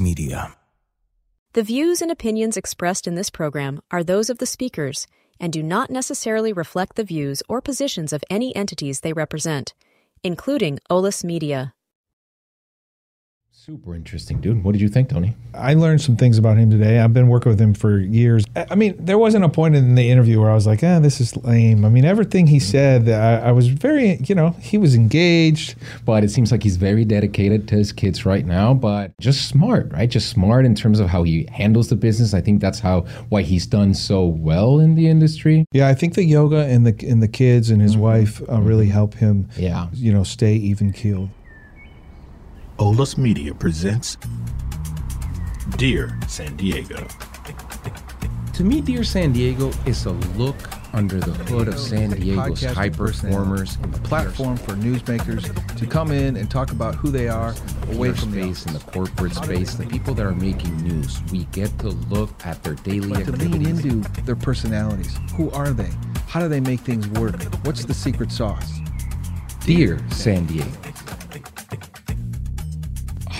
Media. The views and opinions expressed in this program are those of the speakers and do not necessarily reflect the views or positions of any entities they represent, including Olus Media. Super interesting, dude. What did you think, Tony? I learned some things about him today. I've been working with him for years. I mean, there wasn't a point in the interview where I was like, ah, this is lame. I mean, everything he said, I, I was very, you know, he was engaged. But it seems like he's very dedicated to his kids right now, but just smart, right? Just smart in terms of how he handles the business. I think that's how why he's done so well in the industry. Yeah, I think the yoga and the and the kids and his wife uh, really help him, Yeah. you know, stay even keeled. Olus Media presents Dear San Diego. To me, Dear San Diego is a look under the hood of San Diego's Podcasting high performers personality, in a the platform for newsmakers to come in and talk about who they are away away from the space in the corporate space, the people that are making news. We get to look at their daily But to lean activities. into their personalities. Who are they? How do they make things work? What's the secret sauce? Dear San Diego.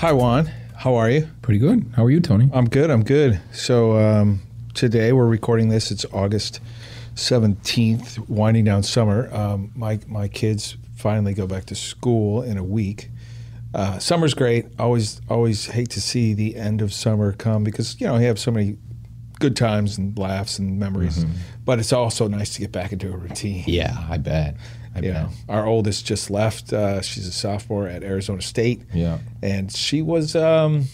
Hi, Juan. How are you? Pretty good. How are you, Tony? I'm good. I'm good. So um, today we're recording this. It's August 17th, winding down summer. Um, my my kids finally go back to school in a week. Uh, summer's great. Always always hate to see the end of summer come because you know you have so many good times and laughs and memories. But it's also nice to get back into a routine. Yeah, I bet. I You know, our oldest just left. Uh, she's a sophomore at Arizona State Yeah. and she was um,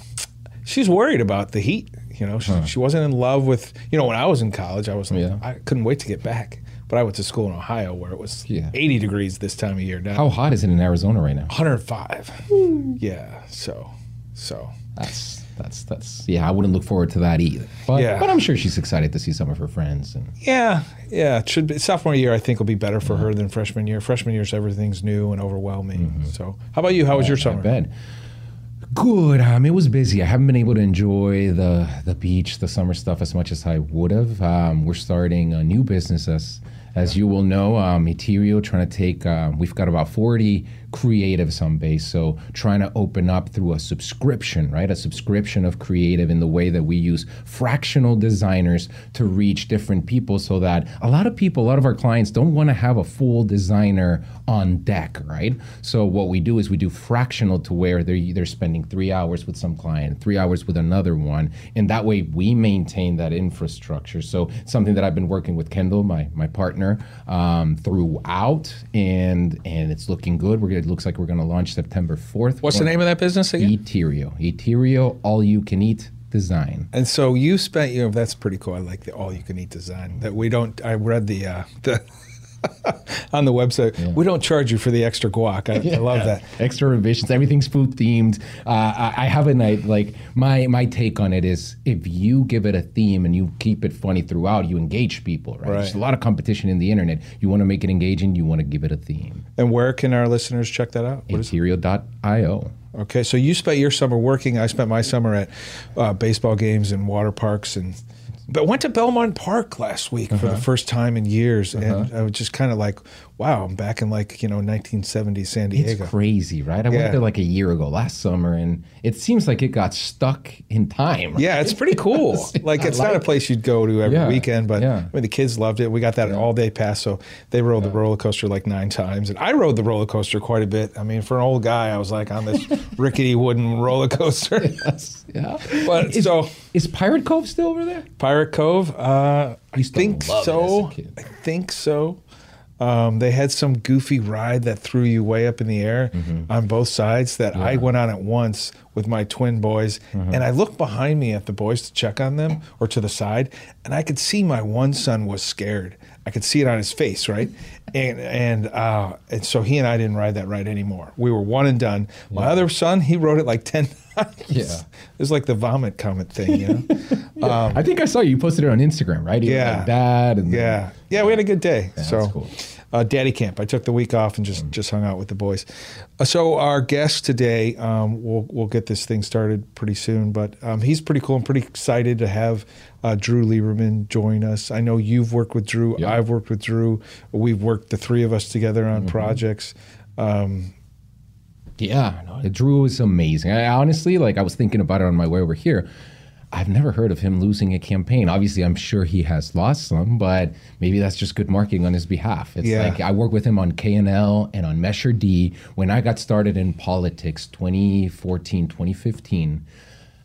she's worried about the heat. You know, she, she wasn't in love with. You know, when I was in college, I was like, Yeah. I couldn't wait to get back. But I went to school in Ohio where it was Yeah. 80 degrees this time of year. Now How hot is it in Arizona right now? 105. Yeah. So, so That's that's that's yeah. I wouldn't look forward to that either. But Yeah. but I'm sure she's excited to see some of her friends and yeah, yeah. It should be sophomore year. I think will be better for her than freshman year. Freshman year's everything's new and overwhelming. So, how about you? How was your summer? bet. Good. Um, it was busy. I haven't been able to enjoy the the beach, the summer stuff as much as I would have. Um, we're starting a new business as as you will know, um, trying to take. Um, we've got about forty creatives some base, so trying to open up through a subscription, right? A subscription of creative in the way that we use fractional designers to reach different people, so that a lot of people, a lot of our clients don't want to have a full designer on deck, right? So what we do is we do fractional to where they're they're spending three hours with some client, three hours with another one, and that way we maintain that infrastructure. So something that I've been working with Kendall, my my partner, um, throughout, and and it's looking good. We're it looks like we're going to launch September fourth. What's the name of that business again? Ethereal. Ethereal, all you can eat design. And so you spent, you know, that's pretty cool. I like the all you can eat design. That we don't. I read the uh, the on the website. We don't charge you for the extra guac. I, I love that. Extra revisions. Everything's food themed. Uh, I, I have a night like my my take on it is if you give it a theme and you keep it funny throughout, you engage people. Right. There's a lot of competition in the internet. You want to make it engaging. You want to give it a theme. And where can our listeners check that out? What Ethereal.io. Okay, so you spent your summer working. I spent my summer at uh, baseball games and water parks, and but went to Belmont Park last week for the uh-huh. first time in years, and uh-huh. I was just kind of like, wow, I'm back in like you know 1970 San Diego." It's crazy, right? I Yeah. went there like a year ago, last summer, and it seems like it got stuck in time. Yeah, it's pretty cool. Like it's not a place you'd go to every Yeah, weekend, but yeah. I mean the kids loved it. We got that all day pass, so they rode the roller coaster like nine times, and I rode the roller coaster quite a bit. I mean, for an old guy, I was like on this rickety wooden roller coaster. Yeah. But is, so is Pirate Cove still over there? Pirate Cove, uh, I think so. as a kid. I think so. Um, they had some goofy ride that threw you way up in the air Mm-hmm. on both sides that I went on at once with my twin boys. Mm-hmm. And I looked behind me at the boys to check on them or to the side, and I could see my one son was scared. I could see it on his face, right? And and uh, and so he and I didn't ride that ride anymore. We were one and done. My other son, he rode it like ten times. Yeah. it was like the vomit comet thing, you know. um, I think I saw you. Posted it on Instagram, right? Yeah. like that. And Yeah, yeah, we had a good day. Yeah, so, that's cool. Uh, daddy camp. I took the week off and just just hung out with the boys. Uh, so our guest today, um, we'll we'll get this thing started pretty soon. But um, he's pretty cool. I'm pretty excited to have uh, Drew Lieberman join us. I know you've worked with Drew. Yeah. I've worked with Drew. We've worked the three of us together on Mm-hmm. projects. Um, Yeah, no, Drew is amazing. I honestly, like, I was thinking about it on my way over here. I've never heard of him losing a campaign. Obviously, I'm sure he has lost some, but maybe that's just good marketing on his behalf. It's Yeah. like I worked with him on K and L and on Measure D when I got started in politics 2014, 2015.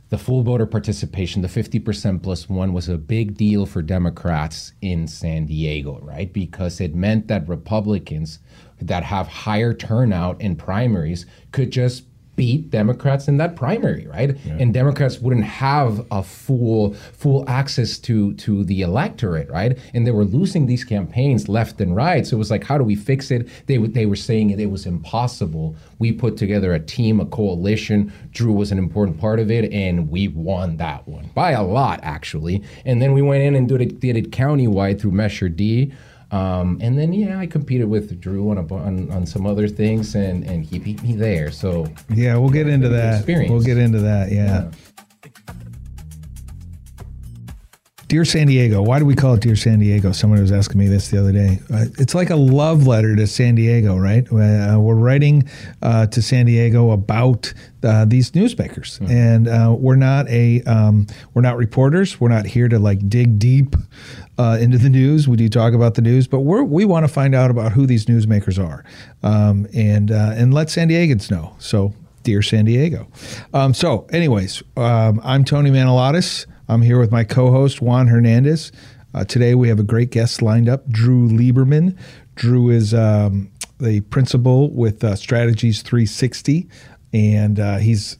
The full voter participation, the 50% plus one, was a big deal for Democrats in San Diego, right? Because it meant that Republicans that have higher turnout in primaries could just beat Democrats in that primary, right? And Democrats wouldn't have a full full access to to the electorate, right? And they were losing these campaigns left and right. So it was like, how do we fix it? They they were saying it, it was impossible. We put together a team, a coalition. Drew was an important part of it, and we won that one by a lot, actually. And then we went in and did it did it countywide through Measure D. Um, and then yeah, I competed with Drew on, a, on on some other things, and and he beat me there. So Yeah, we'll get into that. experience. We'll get into that. Yeah. Dear San Diego, why do we call it Dear San Diego? Someone was asking me this the other day. Uh, it's like a love letter to San Diego, right? Uh, we're writing uh, to San Diego about uh, these newsmakers, and uh, we're not a um, we're not reporters. We're not here to like dig deep uh, into the news. We do talk about the news, but we want to find out about who these newsmakers are, um, and uh, and let San Diegans know. So Dear San Diego. Um, so, anyways, um, I'm Tony Manolatos. I'm here with my co host, Juan Hernandez. Uh, today, we have a great guest lined up, Drew Lieberman. Drew is um, the principal with uh, Strategies 360, and uh, he's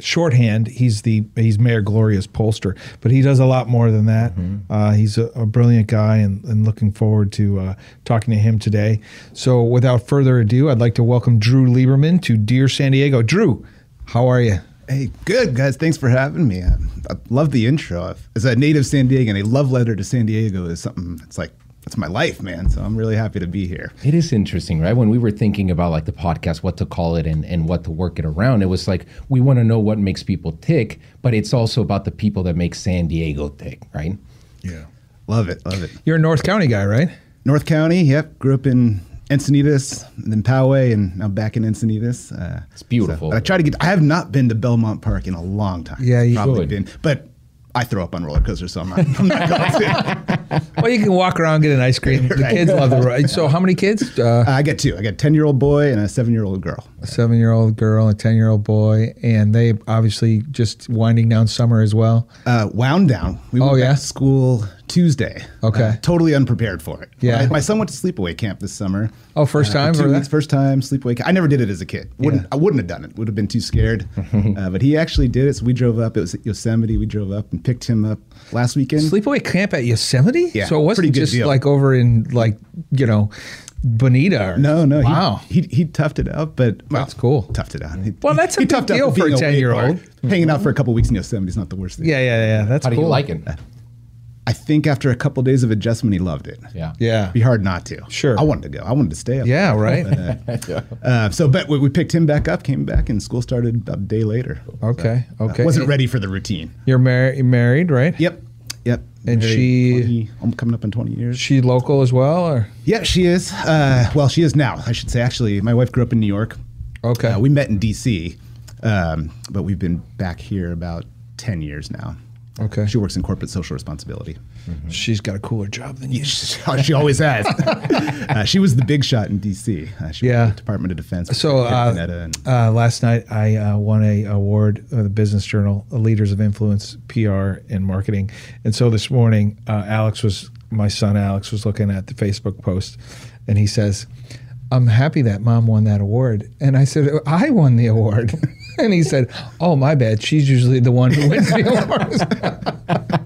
shorthand, he's the he's Mayor Gloria's pollster, but he does a lot more than that. Uh, he's a, a brilliant guy, and, and looking forward to uh, talking to him today. So, without further ado, I'd like to welcome Drew Lieberman to Dear San Diego. Drew, how are you? Hey, good guys. Thanks for having me. I, I love the intro. As a native San Diegan, a love letter to San Diego is something. It's like that's my life, man. So I'm really happy to be here. It is interesting, right? When we were thinking about like the podcast, what to call it and, and what to work it around, it was like we want to know what makes people tick, but it's also about the people that make San Diego tick, right? Yeah. Love it. Love it. You're a North County guy, right? North County. Yep. Grew up in Encinitas, and then Poway, and now back in Encinitas. Uh, It's beautiful. so I try to get. I have not been to Belmont Park in a long time. Yeah, you probably should. been, but. I throw up on roller coasters, so I'm not, I'm not going to. Well, you can walk around, get an ice cream. The Right. kids love the ride. So, how many kids? Uh, I got two. I got a 10 year old boy and a seven year old girl. A seven year old girl, a 10 year old boy, and they obviously just winding down summer as well. uh, wound down. We Oh, yeah? back to school Tuesday. Okay. Uh, totally unprepared for it. Yeah. My, my son went to sleepaway camp this summer. Oh, first Uh, time two weeks, first time sleepaway. Camp. I never did it as a kid. Wouldn't Yeah. I wouldn't have done it. Would have been too scared. uh, but he actually did it. So we drove up. It was at Yosemite. We drove up and picked him up last weekend. Sleepaway camp at Yosemite? Yeah, So it wasn't pretty good just deal. like over in like, you know, Bonita. Or, no, no. he- Wow. He, he, toughed it out, but well, That's cool. Toughed it out. He- Well, that's a he big out deal for a 10-year-old. part. Hanging out for a couple weeks in Yosemite is not the worst thing. yeah, yeah, yeah. That's How do cool. you like it? I think after a couple days of adjustment, he loved it. Yeah. Yeah. Be hard not to. Sure. I wanted to go. I wanted to stay up. Yeah, right. Uh, so, but we, we picked him back up, came back, and school started about a day later. Okay, Uh, okay. wasn't ready for the routine. You're mar- married, right? Yep. Yep. And Married she- 20 I'm coming up in 20 years. She local as well, or yeah, she is. Uh, well, she is now, I should say. Actually, my wife grew up in New York. okay. Uh, we met in D.C., um, but we've been back here about 10 years now. okay. She works in corporate social responsibility. She's got a cooler job than you. She, always has. uh, she was the big shot in D.C. Uh, she Yeah. Department of Defense. So uh, and- uh, last night I uh, won a award, uh, the Business Journal, Leaders of Influence, PR and Marketing. And so this morning, uh, Alex was my son. Alex was looking at the Facebook post, and he says, "I'm happy that mom won that award." And I said, "I won the award." and he said, "Oh, my bad. She's usually the one who wins the awards."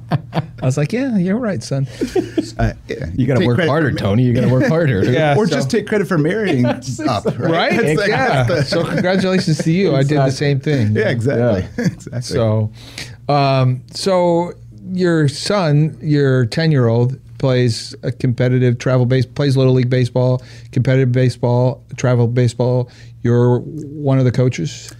I was like, "Yeah, you're right, son." uh, yeah, You got to work harder, Tony. You got to work harder. Yeah. or so- just take credit for marrying up, right? Right? It's like- yeah. So congratulations to you. I did the same thing. yeah, exactly. exactly. So, um, so your son, your ten-year-old, plays a competitive travel base, plays little league baseball, competitive baseball, travel baseball. You're one of the coaches.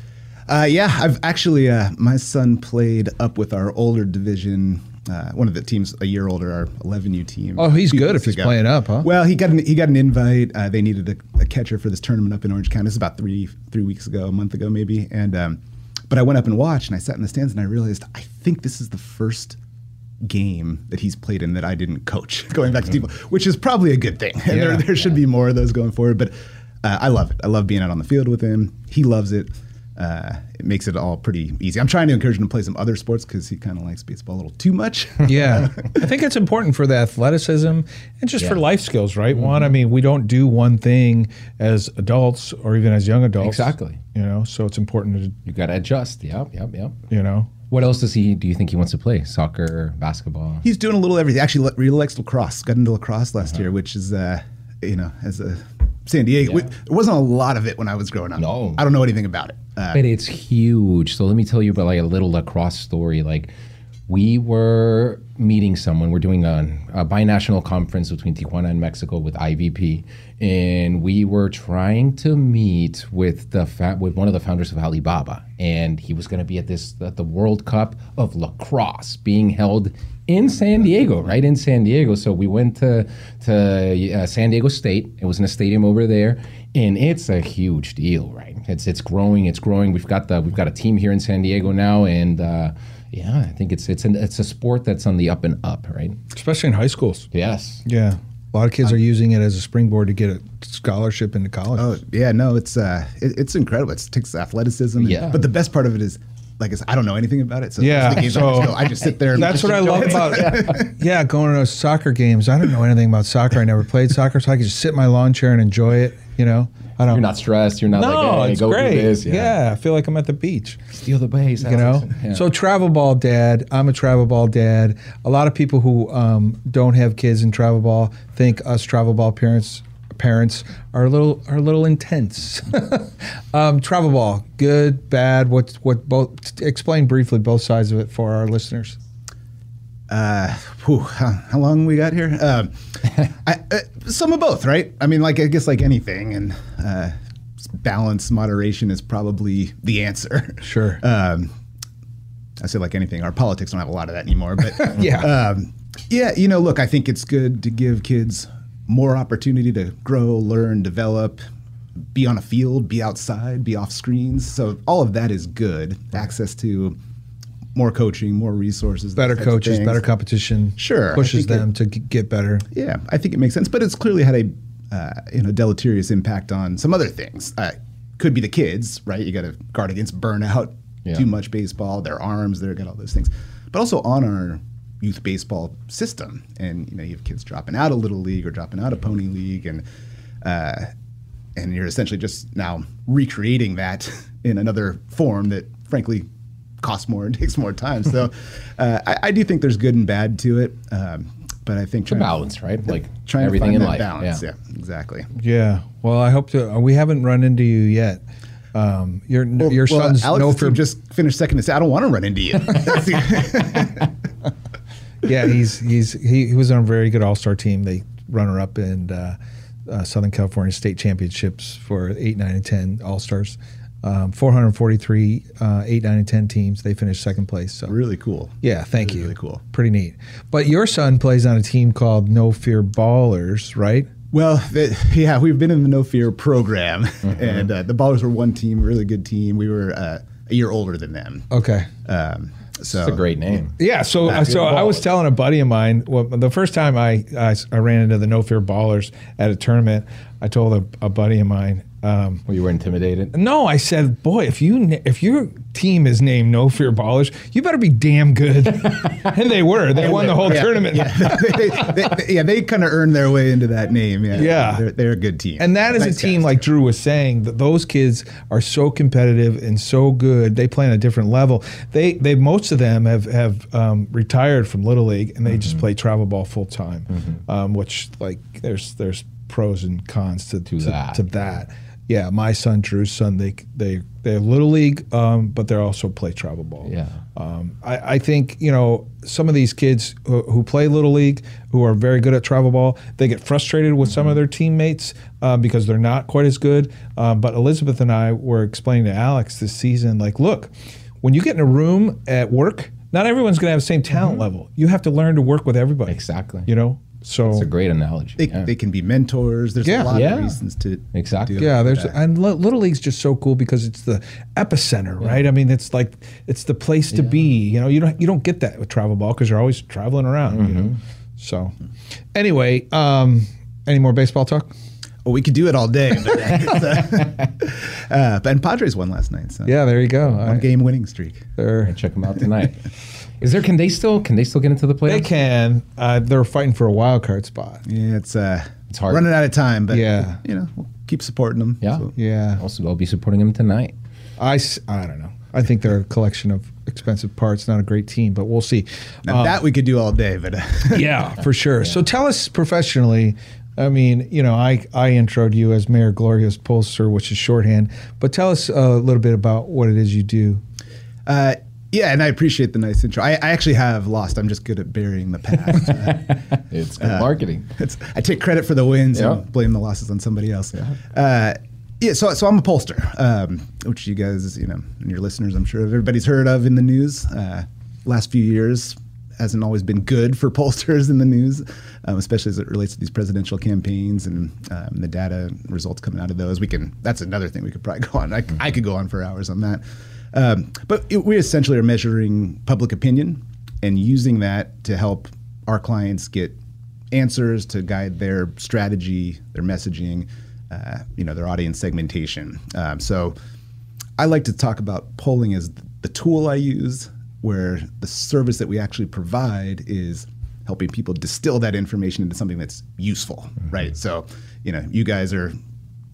Uh, yeah, I've actually uh, my son played up with our older division uh, one of the teams a year older, our 11U team. Oh, he's good if he's ago. playing up, huh? Well, he got an, he got an invite. Uh, they needed a, a catcher for this tournament up in Orange County. This is about three three weeks ago, a month ago maybe. And um, but I went up and watched, and I sat in the stands, and I realized I think this is the first game that he's played in that I didn't coach. Going back to people, which is probably a good thing. And there Yeah. should be more of those going forward. But uh, I love it. I love being out on the field with him. He loves it. Uh, it makes it all pretty easy. I'm trying to encourage him to play some other sports because he kind of likes baseball a little too much. Yeah, I think it's important for the athleticism and just for life skills, right? One, I mean, we don't do one thing as adults or even as young adults. Exactly. You know, so it's important to, You got to adjust. Yep, yep, yep. you know, What else does he? Do you think he wants to play? Soccer, basketball? He's doing a little everything. Actually, really likes lacrosse. Got into lacrosse last year, which is, uh, you know, as a San Diego, we- there wasn't a lot of it when I was growing up. No. I don't know anything about it. Uh, But it's huge. So let me tell you about like a little lacrosse story. Like we were meeting someone. We're doing a, a binational conference between Tijuana and Mexico with IVP, and we were trying to meet with the fa- with one of the founders of Alibaba, and he was going to be at this at the World Cup of lacrosse being held in San Diego, right in San Diego. So we went to to uh, San Diego State. It was in a stadium over there, and it's a huge deal, right? It's it's growing, it's growing. We've got the we've got a team here in San Diego now, and uh, yeah, I think it's it's an, it's a sport that's on the up and up, right? especially in high schools. Yes. Yeah. A lot of kids are using it as a springboard to get a scholarship into college. oh yeah, no, it's uh, it, it's incredible. It takes athleticism. and- Yeah. But the best part of it is, like I said, I don't know anything about it. So Yeah, the games I, so- just go, I just sit there. and That's what I enjoy love it. about yeah, going to those soccer games. I don't know anything about soccer. I never played soccer, so I can just sit in my lawn chair and enjoy it. You know, I don't. You're not stressed. You're not no, like, hey, it's go great. do this. yeah. I feel like I'm at the beach. Steal the base. You know, Yeah. so travel ball dad. I'm a travel ball dad. A lot of people who um, don't have kids in travel ball think us travel ball parents parents are a little are a little intense. um, travel ball, good, bad. What what both? Explain briefly both sides of it for our listeners. Uh, whew, how, how long we got here? Um, I, uh, some of both, right? I mean, like I guess like anything, and uh, balance, moderation is probably the answer. Sure. Um, I say like anything. Our politics don't have a lot of that anymore, but Yeah. um, yeah. You know, look, I think it's good to give kids more opportunity to grow, learn, develop, be on a field, be outside, be off screens. So all of that is good. Access to more coaching, more resources, better coaches, better competition. Sure, pushes think it- them to get better. Yeah, I think it makes sense, but it's clearly had a uh, you know deleterious impact on some other things. Uh, could be the kids, right? You got to guard against burnout, Yeah. too much baseball, their arms, they're got all those things, but also on our youth baseball system. And you know, you have kids dropping out of little league or dropping out of pony league, and uh, and you're essentially just now recreating that in another form that, frankly, costs more and takes more time. So, uh, I, I do think there's good and bad to it, um, but I think It's a trying- balance, right? Like trying everything to in find that life. balance. yeah. Yeah. exactly. Yeah. Well, I hope to. uh, We haven't run into you yet. Um, your your well, son's Alex no team just finished second to say, I don't want to run into you. Yeah, he's he's he, he was on a very good All Star team. They runner up in uh, uh, Southern California State Championships for eight, nine, and ten All Stars. Um, 443 uh, eight, nine, and ten teams. They finished second place. So really cool. yeah, thank Really, you. really cool. Pretty neat. But your son plays on a team called No Fear Ballers, right? Well, the, yeah, we've been in the No Fear program, Mm-hmm. and uh, the Ballers were one team, really good team. We were uh, a year older than them. Okay. Um, so It's a great name. Yeah, so Nah, so I was telling a buddy of mine well, the first time I, I I ran into the No Fear Ballers at a tournament. I told a, a buddy of mine. Um, Well, you were intimidated. no, I said, boy, if you if your team is named No Fear Ballers, you better be damn good. and they were. They won the whole Yeah, tournament. Yeah, they, they, they, yeah, they kind of earned their way into that name. Yeah, Yeah. they're, they're a good team. And that is Nice a team, guys. like Drew was saying, that those kids are so competitive and so good. They play on a different level. They, they most of them have have um, retired from little league and they Mm-hmm. just play travel ball full time, um, which like there's there's pros and cons to, to, that. to that. Yeah, my son, Drew's son, they they they have little league, um, but they're also play travel ball. Yeah. Um, I, I think you know some of these kids who, who play little league, who are very good at travel ball, they get frustrated with some of their teammates uh, because they're not quite as good. Um, but Elizabeth and I were explaining to Alex this season, like, look, when you get in a room at work not everyone's going to have the same talent level. You have to learn to work with everybody. Exactly. You know, so It's a great analogy. They, yeah. they can be mentors. There's Yeah. a lot Yeah. of reasons to Exactly. Yeah, there's that. and Little League's just so cool because it's the epicenter, right? I mean, it's like it's the place to be. You know, you don't you don't get that with travel ball because you're always traveling around. You know, Mm-hmm. so anyway, um, any more baseball talk? Well, we could do it all day. But, uh, and Padres won last night. So Yeah, there you go. one I- game winning streak. they're- Check them out tonight. Is there? Can they still? Can they still get into the playoffs? they can. Uh, they're fighting for a wild card spot. Yeah, it's uh, It's hard. running out of time, but Yeah. you know, we'll keep supporting them. Yeah. So- Yeah, Also, I'll be supporting them tonight. I I don't know. I think they're a collection of expensive parts, not a great team, but we'll see. Now, that we could do all day, but uh, yeah, for sure. So tell us professionally. I mean, you know, I I introed you as Mayor Gloria's pollster, which is shorthand. But tell us a little bit about what it is you do. uh, yeah, and I appreciate the nice intro. I, I actually have lost. I'm just good at burying the past. Uh, It's good marketing. it's, I take credit for the wins Yeah. and blame the losses on somebody else. Uh, yeah, so so I'm a pollster, um, which you guys, you know, and your listeners, I'm sure everybody's heard of in the news. Uh, last few years hasn't always been good for pollsters in the news, um, especially as it relates to these presidential campaigns and um, the data results coming out of those. We can. That's another thing we could probably go on. I, I could go on for hours on that. Um, but it, we essentially are measuring public opinion and using that to help our clients get answers to guide their strategy, their messaging, uh, you know, their audience segmentation. Um, so I like to talk about polling as the tool I use, where the service that we actually provide is helping people distill that information into something that's useful, right? So, you know, you guys are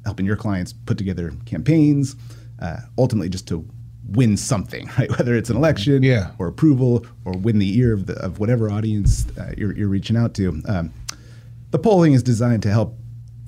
helping your clients put together campaigns, uh, ultimately just to win something, right? Whether it's an election Yeah. or approval or win the ear of, the, of whatever audience uh, you're, you're reaching out to. Um, the polling is designed to help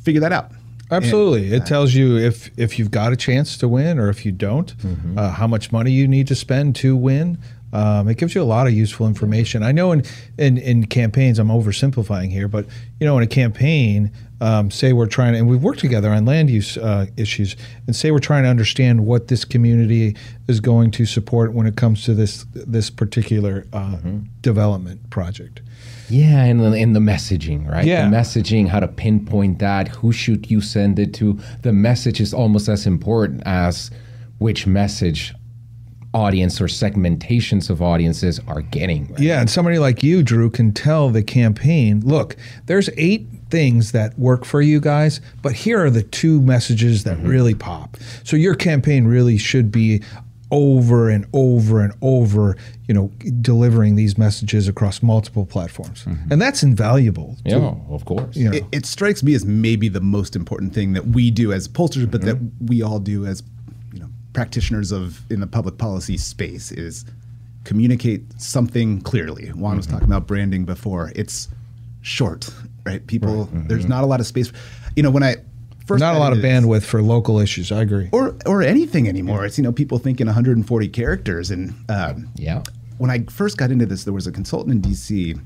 figure that out. Absolutely, it tells you if if you've got a chance to win or if you don't, uh, how much money you need to spend to win. Um, it gives you a lot of useful information. I know in, in in campaigns, I'm oversimplifying here, but you know, in a campaign, um, say we're trying to, and we've worked together on land use uh, issues, and say we're trying to understand what this community is going to support when it comes to this this particular uh, development project. Yeah, and the, and the messaging, right? Yeah. The messaging, how to pinpoint that, who should you send it to? The message is almost as important as which message audience or segmentations of audiences are getting. Right? Yeah, and somebody like you, Drew, can tell the campaign, look, there's eight things that work for you guys, but here are the two messages that really pop. So your campaign really should be over and over and over, you know, delivering these messages across multiple platforms. And that's invaluable. to- Yeah, of course. you know. It, it strikes me as maybe the most important thing that we do as pollsters, but that Mm-hmm. we all do as you know practitioners of in the public policy space is communicate something clearly. Juan Mm-hmm. was talking about branding before. It's short, right? People, there's not a lot of space. You know, when I first Mm-hmm. Not a lot of bandwidth for local issues. I agree. or or anything anymore. It's you know people thinking 140 characters, and um, Yeah. when I first got into this, there was a consultant in DC,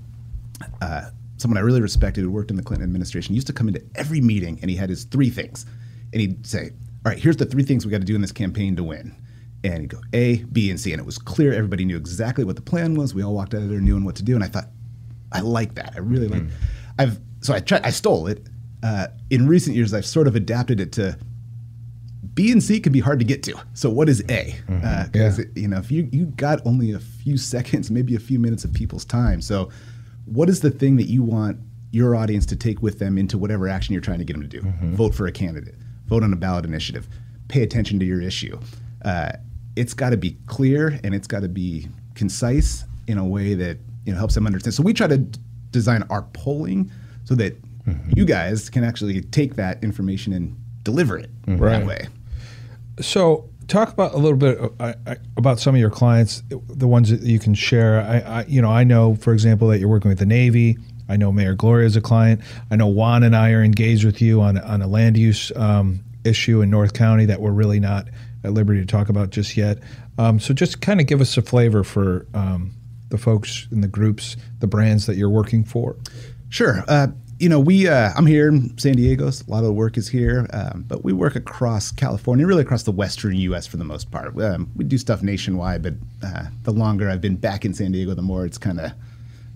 uh, someone I really respected who worked in the Clinton administration. He used to come into every meeting, and he had his three things, and he'd say, "All right, here's the three things we got to do in this campaign to win." And he'd go A, B, and C, and it was clear. Everybody knew exactly what the plan was. We all walked out of there knowing what to do, and I thought, I like that. I really like. I've so I tried. I stole it. Uh, in recent years, I've sort of adapted it to B and C can be hard to get to. So what is A? Uh 'cause Yeah. you know, if you you got only a few seconds, maybe a few minutes of people's time. So what is the thing that you want your audience to take with them into whatever action you're trying to get them to do? Vote for a candidate. Vote on a ballot initiative. Pay attention to your issue. Uh, it's got to be clear and it's got to be concise in a way that you know helps them understand. So we try to d- design our polling so that you guys can actually take that information and deliver it Right. that way. So, talk about a little bit uh, I- I- about some of your clients, the ones that you can share. I, I, you know, I know, for example, that you're working with the Navy. I know Mayor Gloria is a client. I know Juan and I are engaged with you on on a land use um, issue in North County that we're really not at liberty to talk about just yet. Um, so, just kind of give us a flavor for um, the folks in the groups, the brands that you're working for. Sure. Uh, you know, we uh, I'm here in San Diego. So a lot of the work is here, um, but we work across California, really across the western U.S. for the most part. Um, we do stuff nationwide, but uh, the longer I've been back in San Diego, the more it's kind of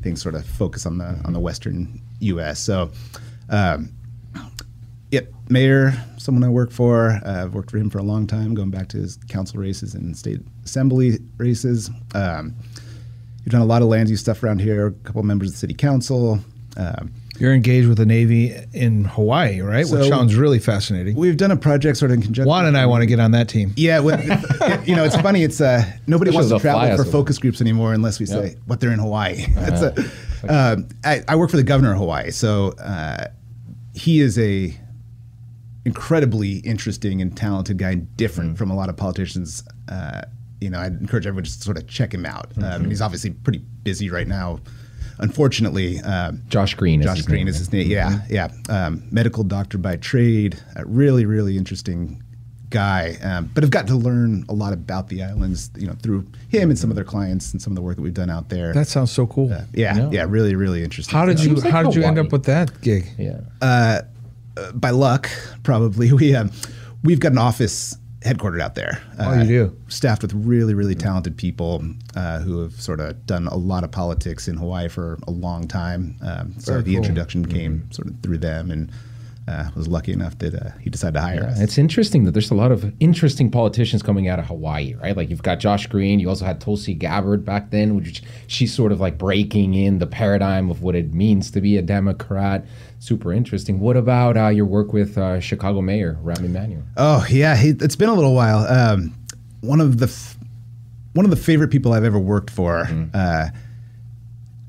things sort of focus on the on the western U.S. So. Um, Yep, mayor, someone I work for. Uh, I've worked for him for a long time, going back to his council races and state assembly races. Um, you've done a lot of land use stuff around here. A couple members of the city council. Um, You're engaged with the Navy in Hawaii, right? Which sounds really fascinating. we've done a project sort of in conjunction. Juan and I want to get on that team. Yeah, well, you know, it's funny. It's uh, nobody Especially wants to travel for focus groups anymore unless we say what they're in Hawaii. That's a, um, I, I work for the governor of Hawaii, so uh, he is a incredibly interesting and talented guy, and different from a lot of politicians. Uh, you know, I'd encourage everyone just to sort of check him out. Um, he's obviously pretty busy right now. Unfortunately, um, Josh Green. Is Josh his Green name, is his name. Yeah, yeah. Um, medical doctor by trade. A really, really interesting guy. Um, but I've got to learn a lot about the islands, you know, through him and some of their clients and some of the work that we've done out there. That sounds so cool. yeah, yeah, really, really interesting. How did you like How did you end up with that gig? Yeah. by luck, probably we um, we've got an office headquartered out there. Oh, you do? Staffed with really, really talented people uh, who have sort of done a lot of politics in Hawaii for a long time. Um, so Very the cool. introduction came sort of through them, and uh, was lucky enough that uh, he decided to hire us. It's interesting that there's a lot of interesting politicians coming out of Hawaii, right? Like you've got Josh Green, you also had Tulsi Gabbard back then, which she's sort of like breaking in the paradigm of what it means to be a Democrat. Super interesting. What about uh, your work with uh, Chicago Mayor Rahm Emanuel? Oh yeah, he, it's been a little while. Um, one of the f- one of the favorite people I've ever worked for. Uh,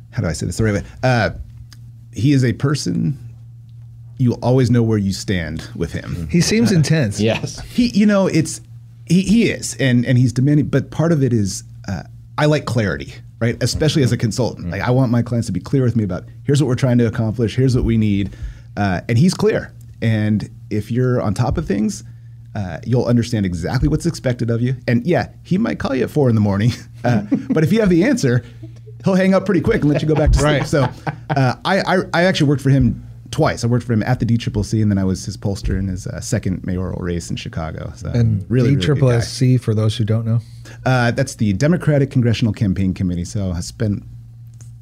how do I say this the right way? Uh, he is a person you always know where you stand with him. He seems intense. Yes. He, you know, it's he, he is, and and he's demanding. But part of it is, uh, I like clarity, right? Especially as a consultant. Like I want my clients to be clear with me about here's what we're trying to accomplish, here's what we need, uh, and he's clear. And if you're on top of things, uh, you'll understand exactly what's expected of you. And yeah, he might call you at four in the morning, uh, but if you have the answer, he'll hang up pretty quick and let you go back to sleep. Right. So uh, I, I I actually worked for him twice. I worked for him at the DCCC, and then I was his pollster in his uh, second mayoral race in Chicago. So And really, really good for those who don't know. Uh, that's the Democratic Congressional Campaign Committee. So I spent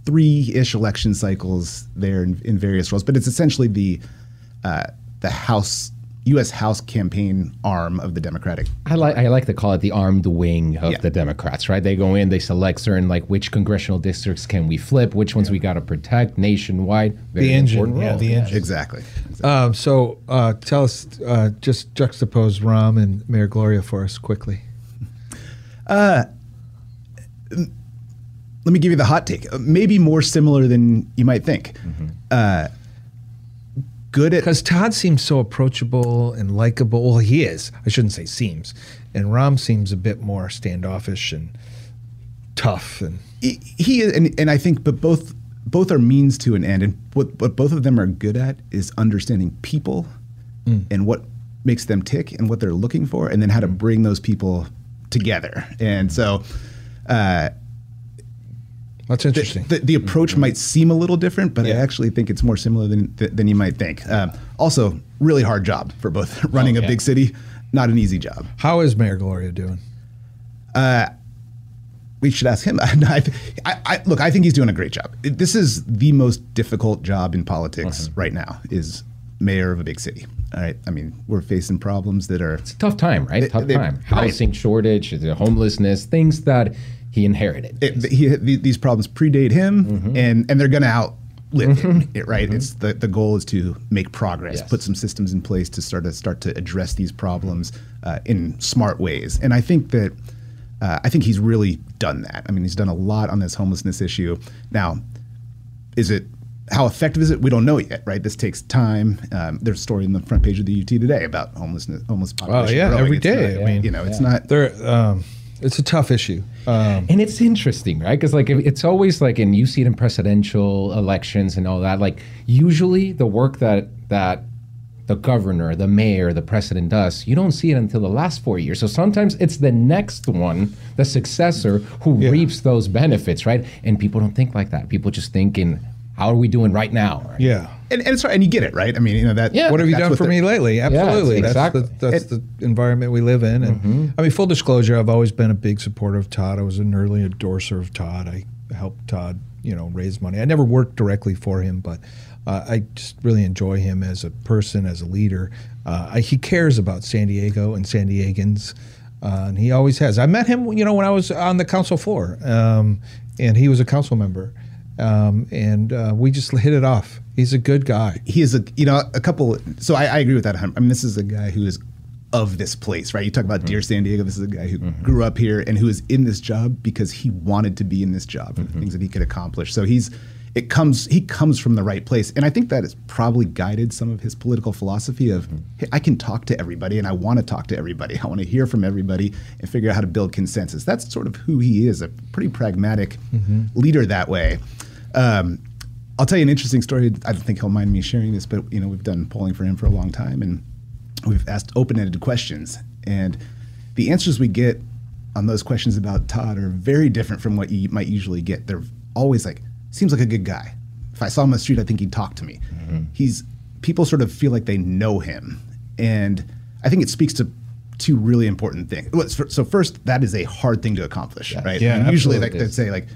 three-ish election cycles there in, in various roles, but it's essentially the uh, the House U.S. House campaign arm of the Democratic. I like I like to call it the armed wing of Yeah. the Democrats, right? They go in, they select certain like which congressional districts can we flip, which ones we got to protect nationwide. Very The engine, important yeah, role, the engine. Exactly. Um, so uh, tell us, uh, just juxtapose Rahm and Mayor Gloria for us quickly. Let me give you the hot take. Uh, Maybe more similar than you might think. Uh, good at Because Todd seems so approachable and likable. Well, he is. I shouldn't say seems. And Rahm seems a bit more standoffish and tough. And he he is, and, and I think, but both both are means to an end, and what what both of them are good at is understanding people and what makes them tick and what they're looking for, and then how to bring those people together. And so, uh, that's interesting. the, the approach might seem a little different, but I actually think it's more similar than than you might think. Um, also, really hard job for both running a yeah. big city, not an easy job. How is Mayor Gloria doing? we should ask him. I, I, I, look, I think he's doing a great job. This is the most difficult job in politics Uh-huh. right now. Is mayor of a big city. All right. I mean, we're facing problems that are. It's a tough time, right? They- tough they- time. right. Housing shortage, the homelessness, things that he inherited. It, he, these problems predate him, Mm-hmm. and and they're going to outlive him. It, right. It's the the goal is to make progress, Yes. put some systems in place to start to start to address these problems uh, in smart ways. And I think that. Uh, I think he's really done that. I mean, he's done a lot on this homelessness issue. Now, is it how effective is it? We don't know yet, right? This takes time. Um, there's a story in the front page of the UT today about homelessness, homeless population. Oh yeah, growing. every It's day. not- I mean, you know, it's not. There, um, it's a tough issue. Um, And it's interesting, right? Because like it's always like, and you see it in presidential elections and all that. Like usually the work that that the governor, the mayor, the president does, you don't see it until the last four years. So sometimes it's the next one, the successor, who reaps those benefits, right? And people don't think like that. People just think in how are we doing right now? Right? yeah. and, and it's and you get it, right? I mean, you know that. Yeah. What have you done for the- me lately? Absolutely. that's exactly. the, that's the environment we live in. And I mean, full disclosure, I've always been a big supporter of Todd. I was an early endorser of Todd. I helped Todd, you know, raise money. I never worked directly for him, but uh, I just really enjoy him as a person, as a leader. Uh, I, he cares about San Diego and San Diegans. Uh, and he always has. I met him, you know, when I was on the council floor, um, and he was a council member, um, and uh, we just hit it off. He's a good guy. he is a you know a couple so I, I agree with that I mean this is a guy who is of this place right? You talk about dear mm-hmm. san diego this is a guy who mm-hmm. grew up here and who is in this job because he wanted to be in this job and the mm-hmm. things that he could accomplish. So he's it comes he comes from the right place. And i think that has probably guided some of his political philosophy of hey, i can talk to everybody and i want to talk to everybody. I want to hear from everybody and figure out how to build consensus. That's sort of who he is a pretty pragmatic leader that way um, I'll tell you an interesting story. I don't think he'll mind me sharing this, but you know we've done polling for him for a long time, and we've asked open-ended questions, and the answers we get on those questions about Todd are very different from what you might usually get. They're always like, "Seems like a good guy." If I saw him on the street, I think he'd talk to me. He's people sort of feel like they know him, and I think it speaks to two really important things. So first, that is a hard thing to accomplish, right? Yeah, mean, usually, like they'd say, like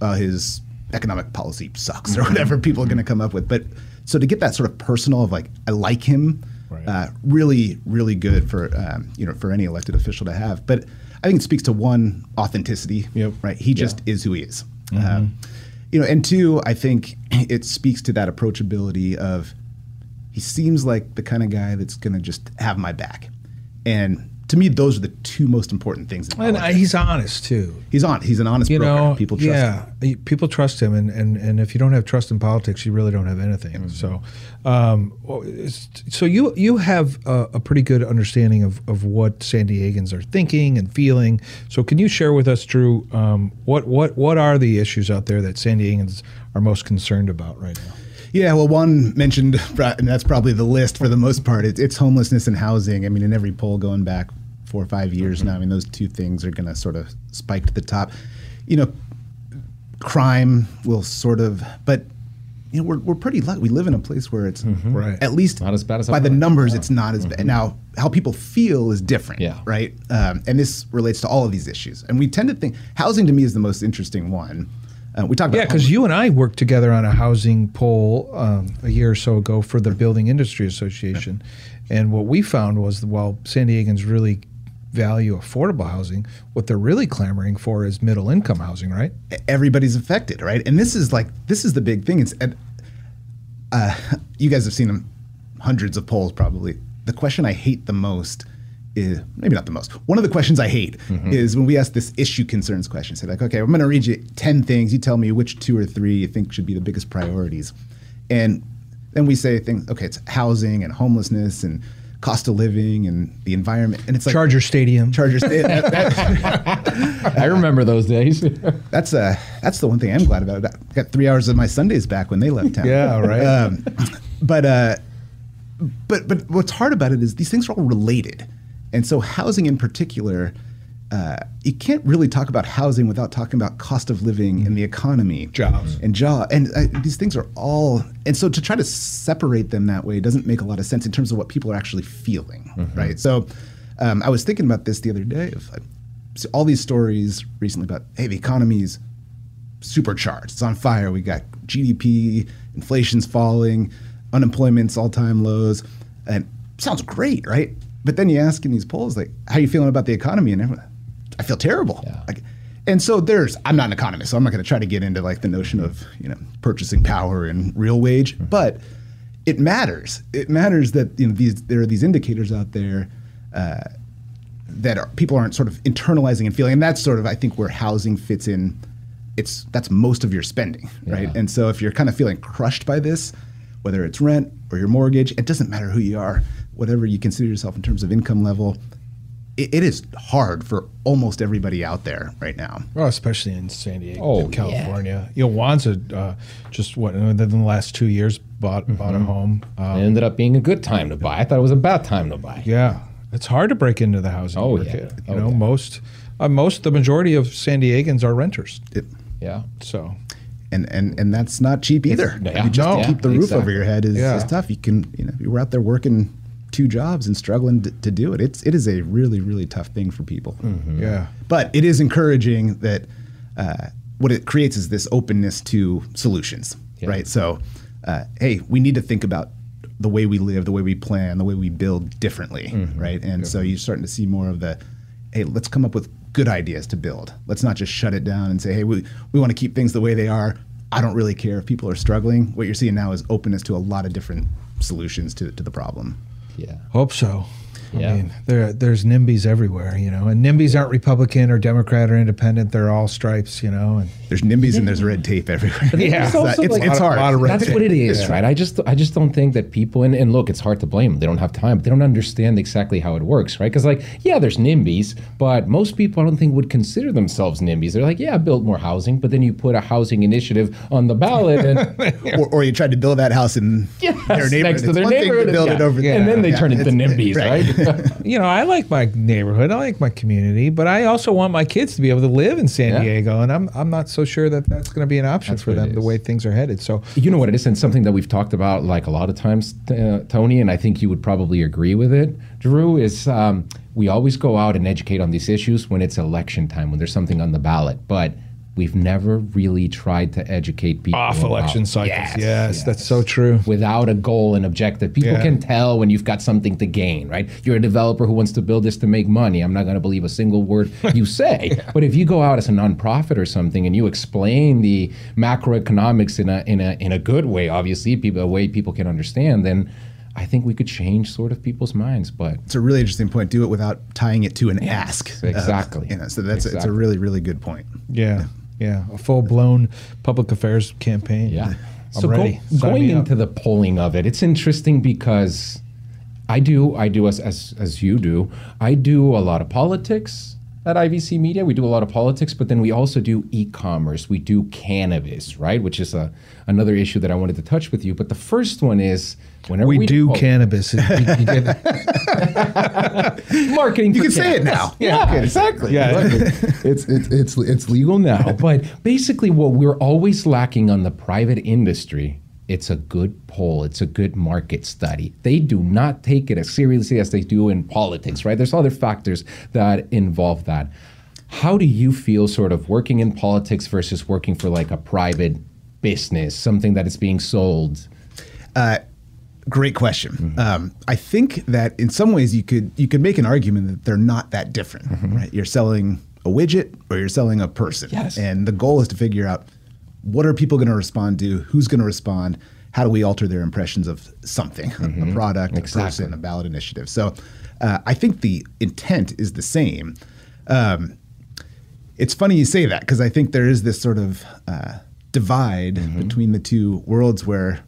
uh, his economic policy sucks or whatever people are going to come up with. But so to get that sort of personal of like I like him, uh, really, really good for um, you know for any elected official to have. But I think it speaks to one authenticity, Yep. right? He just is who he is. Um, you know, and two, I think it speaks to that approachability of he seems like the kind of guy that's going to just have my back. And to me, those are the two most important things. In And uh, politics. he's honest too. he's on. He's an honest You broker. know, People trust yeah, him. people trust him, and, and and if you don't have trust in politics, you really don't have anything. Mm-hmm. So, um, so you you have a, a pretty good understanding of, of what San Diegans are thinking and feeling. So, can you share with us, Drew, um, what what what are the issues out there that San Diegans are most concerned about right now? Yeah, well, Juan mentioned, and that's probably the list for the most part. It's, it's homelessness and housing. I mean, in every poll going back four or five years now, I mean, those two things are going to sort of spike to the top. You know, crime will sort of, but you know, we're, we're pretty lucky. We live in a place where it's Right. at least Not as bad as by the north. numbers. It's not as bad. Now, how people feel is different, Yeah. right? Um, and this relates to all of these issues. And we tend to think housing to me is the most interesting one. Uh, we talk about Yeah, because you and I worked together on a housing poll um, a year or so ago for the Building Industry Association, and what we found was that while San Diegans really value affordable housing, what they're really clamoring for is middle income housing, right? everybody's affected, right? And this is like this is the big thing. It's and, uh, you guys have seen them hundreds of polls probably. The question I hate the most is maybe not the most. One of the questions I hate is when we ask this issue concerns question. Say like, okay, I'm going to read you ten things. You tell me which two or three you think should be the biggest priorities, and then we say things. Okay, it's housing and homelessness and cost of living and the environment, and it's like Charger Stadium. Chargers. that- that- I remember those days. that's uh that's the one thing I'm glad about. I got three hours of my Sundays back when they left town. Yeah, right. Um, but uh, but but what's hard about it is these things are all related, and so housing in particular. Uh, you can't really talk about housing without talking about cost of living and the economy, Jobs. and job, and uh, these things are all. And so to try to separate them that way doesn't make a lot of sense in terms of what people are actually feeling, right? So, um, I was thinking about this the other day. Of like, so all these stories recently about hey, the economy's supercharged. It's on fire. We got GDP, inflation's falling, unemployment's all time lows, and sounds great, right? But then you ask in these polls, like, how are you feeling about the economy? And everyone, I feel terrible. Yeah. Like, and so there's, I'm not an economist, so I'm not going to try to get into like the notion of, you know, purchasing power and real wage, but it matters. It matters that, you know, these, there are these indicators out there uh, that are, people aren't sort of internalizing and feeling. And that's sort of, I think, where housing fits in. It's that's most of your spending, right? Yeah. And so if you're kind of feeling crushed by this, whether it's rent or your mortgage, it doesn't matter who you are, whatever you consider yourself in terms of income level, it, it is hard for almost everybody out there right now. Well, especially in San Diego, Oh, in California. You know, Wanza uh, just what in the last two years bought bought a home. Um, it ended up being a good time to buy. I thought it was a bad time to buy. Yeah, it's hard to break into the housing Oh, market. yeah. You Oh, know, yeah. most, uh, most, the majority of San Diegans are renters. It, Yeah. So, and and and that's not cheap either. no, I yeah. mean, just No. to keep the roof over your head is, Yeah. is tough. You can, you know, if you were out there working two jobs and struggling to, to do it. It's it is a really really tough thing for people. Yeah. But it is encouraging that uh, what it creates is this openness to solutions, Yeah. right? So, uh, hey, we need to think about the way we live, the way we plan, the way we build differently, right? And so you're starting to see more of the, hey, let's come up with good ideas to build. Let's not just shut it down and say, hey, we, we want to keep things the way they are. I don't really care if people are struggling. What you're seeing now is openness to a lot of different solutions to, to the problem. Yeah. Hope so. Yeah. I mean, there, there's NIMBYs everywhere, you know, and NIMBYs aren't Republican or Democrat or independent. They're all stripes, you know, and There's NIMBYs and there's red tape everywhere. Yeah. it's, also it's, like- it's hard. A of That's tape. what it is, right? I just I just don't think that people and, and look, it's hard to blame them. They don't have time, but they don't understand exactly how it works, right? Because like, yeah, there's NIMBYs, but most people I don't think would consider themselves NIMBYs. They're like, yeah, build more housing, but then you put a housing initiative on the ballot and or, or you tried to build that house in yes, their neighborhood. next to It's their one thing neighborhood, to build yeah. it over there. and then they Yeah, turn into it's- NIMBYs, right? you know, I like my neighborhood. I like my community, but I also want my kids to be able to live in San Yeah. Diego, and I'm I'm not so sure that that's going to be an option That's for them the way things are headed. So You know what it is, and something that we've talked about like a lot of times, uh, Tony, and I think you would probably agree with it, Drew. Is um, we always go out and educate on these issues when it's election time, when there's something on the ballot, but we've never really tried to educate people off about- election cycles, Yes, yes, that's so true. Without a goal and objective, people Yeah. can tell when you've got something to gain, right? You're a developer who wants to build this to make money. I'm not going to believe a single word you say. But if you go out as a nonprofit or something and you explain the macroeconomics in a in a in a good way, obviously, people a way people can understand, then I think we could change sort of people's minds. But It's a really interesting point. Do it without tying it to an ask. of- exactly. you know, so that's it's a really really good point. Yeah, yeah, a full blown public affairs campaign. Yeah. I'm so go- going into the polling of it, it's interesting because I do, I do as, as as you do, I do a lot of politics at IVC Media. We do a lot of politics, but then we also do e-commerce. We do cannabis, right? Which is a another issue that I wanted to touch with you. But the first one is whenever we, we, do poll- cannabis. You- you get- marketing. You can say it cannabis. now. Yeah, exactly. Yeah. it's, it's it's it's legal now. But basically, what we're always lacking on the private industry, it's a good poll. It's a good market study. They do not take it as seriously as they do in politics, right? There's other factors that involve that. How do you feel, sort of working in politics versus working for like a private business, something that is being sold? Uh, great question. Mm-hmm. Um, I think that in some ways you could you could make an argument that they're not that different, mm-hmm. right? You're selling a widget or you're selling a person, Yes. and the goal is to figure out what are people going to respond to, who's going to respond, how do we alter their impressions of something, a- a product, a Exactly. person, a ballot initiative. So uh, I think the intent is the same. Um, it's funny you say that because I think there is this sort of uh, divide between the two worlds where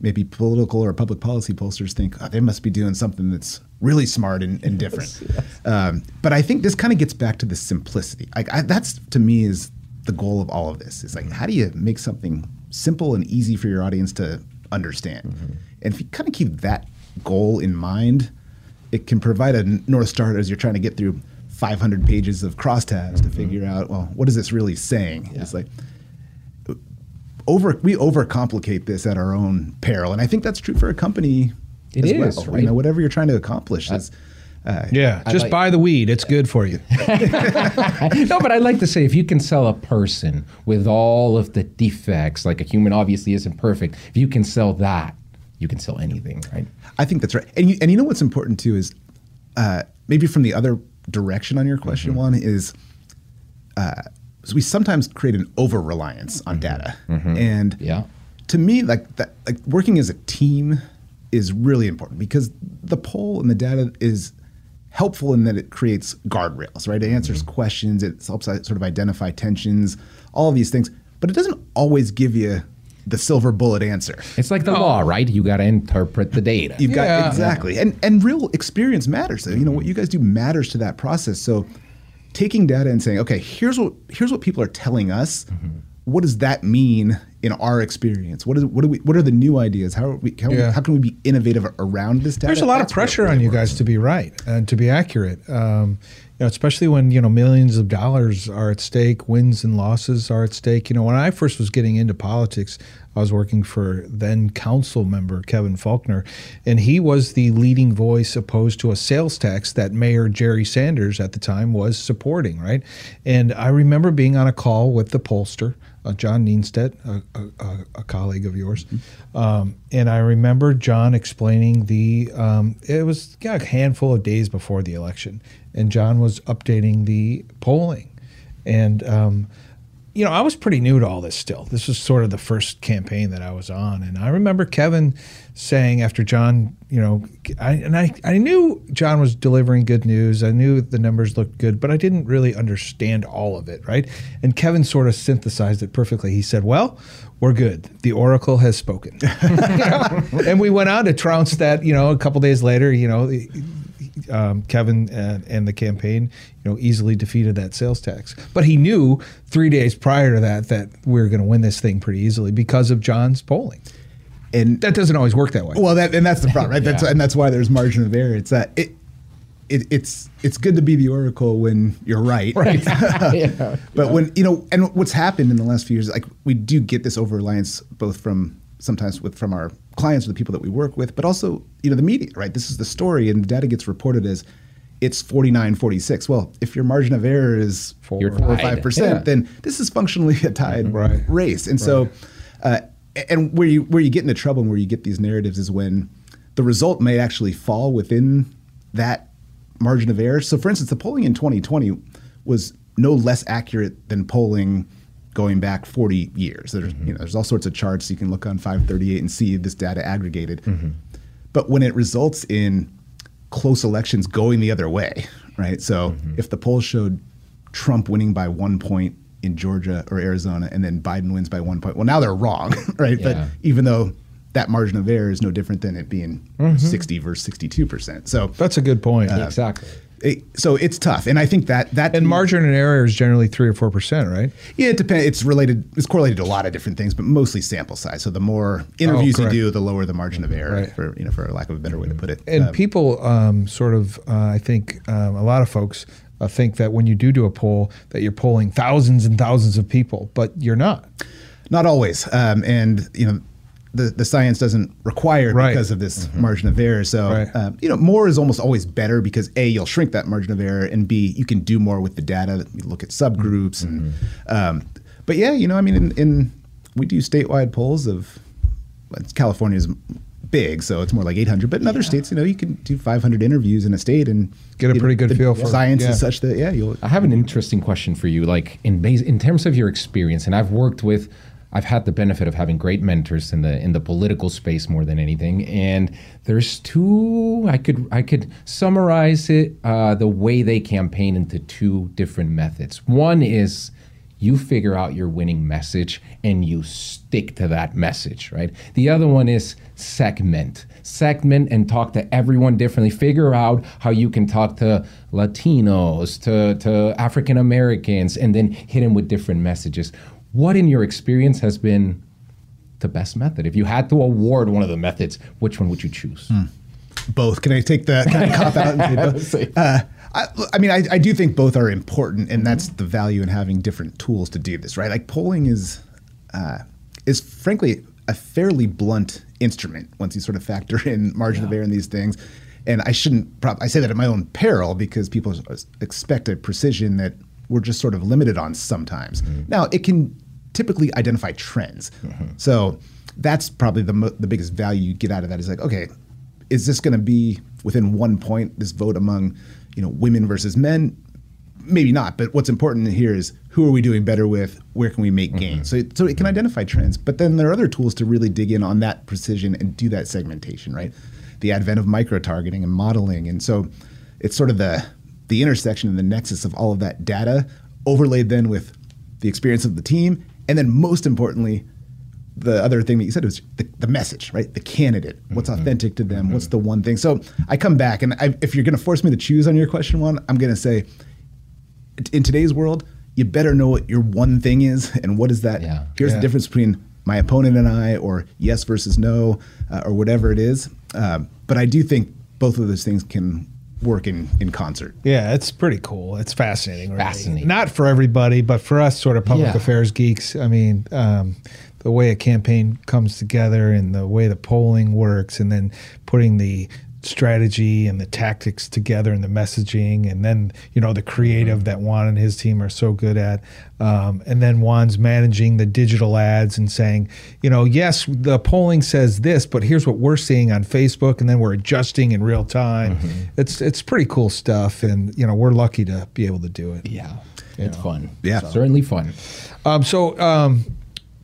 maybe political or public policy pollsters think oh, they must be doing something that's really smart and, and different. Um, but I think this kind of gets back to the simplicity. Like I, that's to me is the goal of all of this. Is like how do you make something simple and easy for your audience to understand? Mm-hmm. And if you kind of keep that goal in mind, it can provide a north star as you're trying to get through 500 pages of crosstabs to mm-hmm. figure out well what is this really saying it's like over we overcomplicate this at our own peril and i think that's true for a company It as is, well. right? you know whatever you're trying to accomplish is uh, yeah, just like- buy the weed. It's good for you. no, but I'd like to say if you can sell a person with all of the defects, like a human obviously isn't perfect, if you can sell that, you can sell anything, right? I think that's right. And you, and you know what's important too is uh, maybe from the other direction on your question, one is uh, so we sometimes create an over reliance on data, and Yeah. to me, like that, like working as a team is really important because the poll and the data is helpful in that it creates guardrails, right? It answers questions, it helps uh, sort of identify tensions, all of these things, but it doesn't always give you the silver bullet answer. It's like the law, right? You got to interpret the data. You've got Yeah. exactly, and and real experience matters. You know what you guys do matters to that process. So, taking data and saying, okay, here's what here's what people are telling us. What does that mean in our experience? What is what do we what are the new ideas? How are we how, Yeah. how can we be innovative around this data? There's a lot of That's it pressure really on you guys to be right and to be accurate. Um, you know, especially when you know millions of dollars are at stake, wins and losses are at stake. You know, when I first was getting into politics, I was working for then council member Kevin Faulconer, and he was the leading voice opposed to a sales tax that Mayor Jerry Sanders at the time was supporting. Right, and I remember being on a call with the pollster. Uh, John Nienstedt, a, a, a, colleague of yours, um, and I remember John explaining the. Um, it was yeah, a handful of days before the election, and John was updating the polling, and um, you know I was pretty new to all this still. This was sort of the first campaign that I was on, and I remember Kevin saying after John, you know, I, and I I knew John was delivering good news. I knew the numbers looked good, but I didn't really understand all of it, right? And Kevin sort of synthesized it perfectly. He said, "Well." We're good. The oracle has spoken. and we went on to trounce that, you know, a couple days later, you know, um, Kevin and, and the campaign, you know, easily defeated that sales tax. But he knew three days prior to that that we were going to win this thing pretty easily because of John's polling. And That doesn't always work that way. Well, that and that's the problem, right? That's and that's why there's margin of error. It's that it, it it's it's good to be the oracle when you're right, Right. yeah. But when you know, and what's happened in the last few years, like we do get this over reliance both from sometimes with from our clients or the people that we work with, but also you know the media, right? This is the story, and the data gets reported as it's 49 46 well if your margin of error is Four. 4 or 5% Yeah. then this is functionally a tied Right. race and so uh, and where you where you get into trouble and where you get these narratives is when the result may actually fall within that margin of error. So, for instance, the polling in 2020 was no less accurate than polling going back 40 years. There's you mm-hmm. know there's all sorts of charts you can look on 538 and see this data aggregated. Mm-hmm. But when it results in close elections going the other way, right? So mm-hmm. if the polls showed Trump winning by one point in Georgia or Arizona and then Biden wins by one point, well, now they're wrong, right? Yeah. But even though that margin of error is no different than it being 60 versus 62%. So, That's a good point. Uh, exactly. It, so it's tough. And I think that that and margin and error is generally three or four percent, right? Yeah, it depends. It's related. It's correlated to a lot of different things, but mostly sample size. So the more interviews you do, the lower the margin of error. Right. For you know, for lack of a better way to put it. And Um, people um, sort of, uh, I think, um, a lot of folks uh, think that when you do do a poll, that you're polling thousands and thousands of people, but you're not. not always. Um, and you know, the the science doesn't require Right. because of this margin of error. So Right. um, you know, more is almost always better because a you'll shrink that margin of error, and b you can do more with the data. You look at subgroups and. Um, but yeah, you know, I mean, in, in we do statewide polls of California's big, so it's more like 800. But in other states, you know, you can do 500 interviews in a state and Get a you know, pretty good the feel for science Yeah. is such that yeah, you'll I have an interesting question for you. Like in base, in terms of your experience, and I've worked with, I've had the benefit of having great mentors in the in the political space more than anything. And there's two. I could I could summarize it uh, the way they campaign into two different methods. One is you figure out your winning message and you stick to that message, right? The other one is segment. Segment and talk to everyone differently. Figure out how you can talk to Latinos, to, to African Americans, and then hit them with different messages. What in your experience has been the best method? If you had to award one of the methods, which one would you choose? both. Can I take the can I cop out and say both? Uh, I, I mean, I, I do think both are important, and that's the value in having different tools to do this, right? Like polling is uh, is frankly a fairly blunt instrument once you sort of factor in margin of error in these things. And I shouldn't. Prob- I say that at my own peril because people expect a precision that we're just sort of limited on sometimes. Now it can typically identify trends, mm-hmm. so that's probably the mo- the biggest value you get out of that is like, okay, is this going to be within one point this vote among you know women versus men? Maybe not but what's important here is who are we doing better with? Where can we make gains mm-hmm. so, it, so it can identify trends but then there are other tools to really dig in on that precision and do that segmentation right? The advent of micro targeting and modeling. And so it's sort of the the intersection and the nexus of all of that data overlaid then with the experience of the team and then most importantly the other thing that you said was the, the message, right? The candidate, what's authentic to them, what's the one thing. So I come back, and I, if you're going to force me to choose on your question one, I'm going to say, in today's world, you better know what your one thing is, and what is that? Yeah. Here's Yeah. the difference between my opponent and I, or yes versus no, uh, or whatever it is. Um, but I do think both of those things can work in, in concert. Yeah, it's pretty cool. It's fascinating. Really. Fascinating. Not for everybody, but for us, sort of public Yeah. affairs geeks. I mean, um, the way a campaign comes together and the way the polling works, and then putting the strategy and the tactics together and the messaging, and then you know the creative that Juan and his team are so good at, um, and then Juan's managing the digital ads and saying, you know, yes, the polling says this, but here's what we're seeing on Facebook, and then we're adjusting in real time. It's it's pretty cool stuff, and you know we're lucky to be able to do it. Yeah, it's fun. Yeah. certainly fun. Um, so um,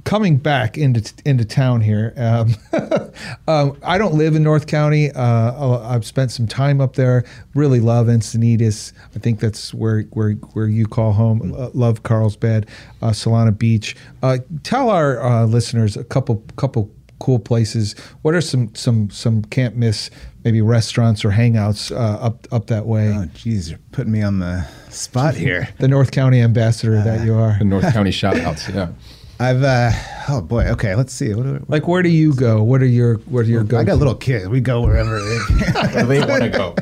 coming back into into town here, um, um, I don't live in North County. Uh, I've spent some time up there. Really love Encinitas. I think that's where where where you call home. Uh, love Carlsbad, uh, Solana Beach. Uh, tell our uh, listeners a couple couple cool places. What are some some some can't miss maybe restaurants or hangouts uh, up up that way? Oh, geez, you're putting me on the spot here. the North County ambassador that you are. The North County shout outs. Yeah. I've, uh, oh boy, okay, let's see. What do Like, where do you go? What are your what are your go? I got little kids. We go wherever. They, they want to go.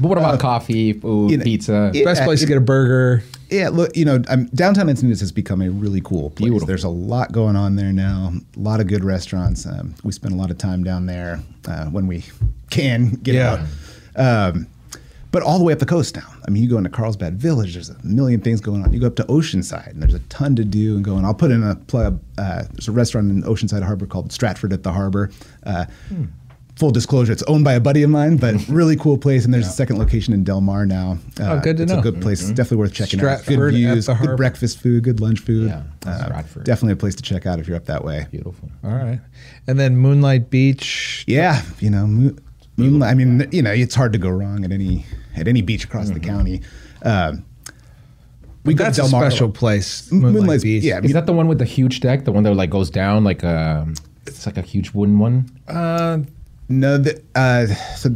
But what about coffee, food, you know, pizza? yeah. Best place to get a burger. Yeah, look, you know, um, downtown Encinitas has become a really cool place. Beautiful. There's a lot going on there now. A lot of good restaurants. Um, we spend a lot of time down there uh, when we can get Yeah. out. Um, but all the way up the coast now. I mean, you go into Carlsbad Village. There's a million things going on. You go up to Oceanside, and there's a ton to do and going. I'll put in a plug. Uh, there's a restaurant in Oceanside Harbor called Stratford at the Harbor. Uh, Full disclosure, it's owned by a buddy of mine, but really cool place. And there's a second location in Del Mar now. Uh, Oh, good to it's know. a good place. It's definitely worth checking out. Stratford Good at views, good breakfast food, good lunch food. Yeah, Uh, Stratford. definitely a place to check out if you're up that way. Beautiful. All right, and then Moonlight Beach. Yeah, you know, mo- moonlight. I mean, you know, it's hard to go wrong at any at any beach across Mm-hmm. the county. Um, we got to That's a Del Mar- special place. M- Moonlight, Beach. yeah, Is mean, that the one with the huge deck? The one that like goes down like a, it's like a huge wooden one. Uh, no, the, uh, so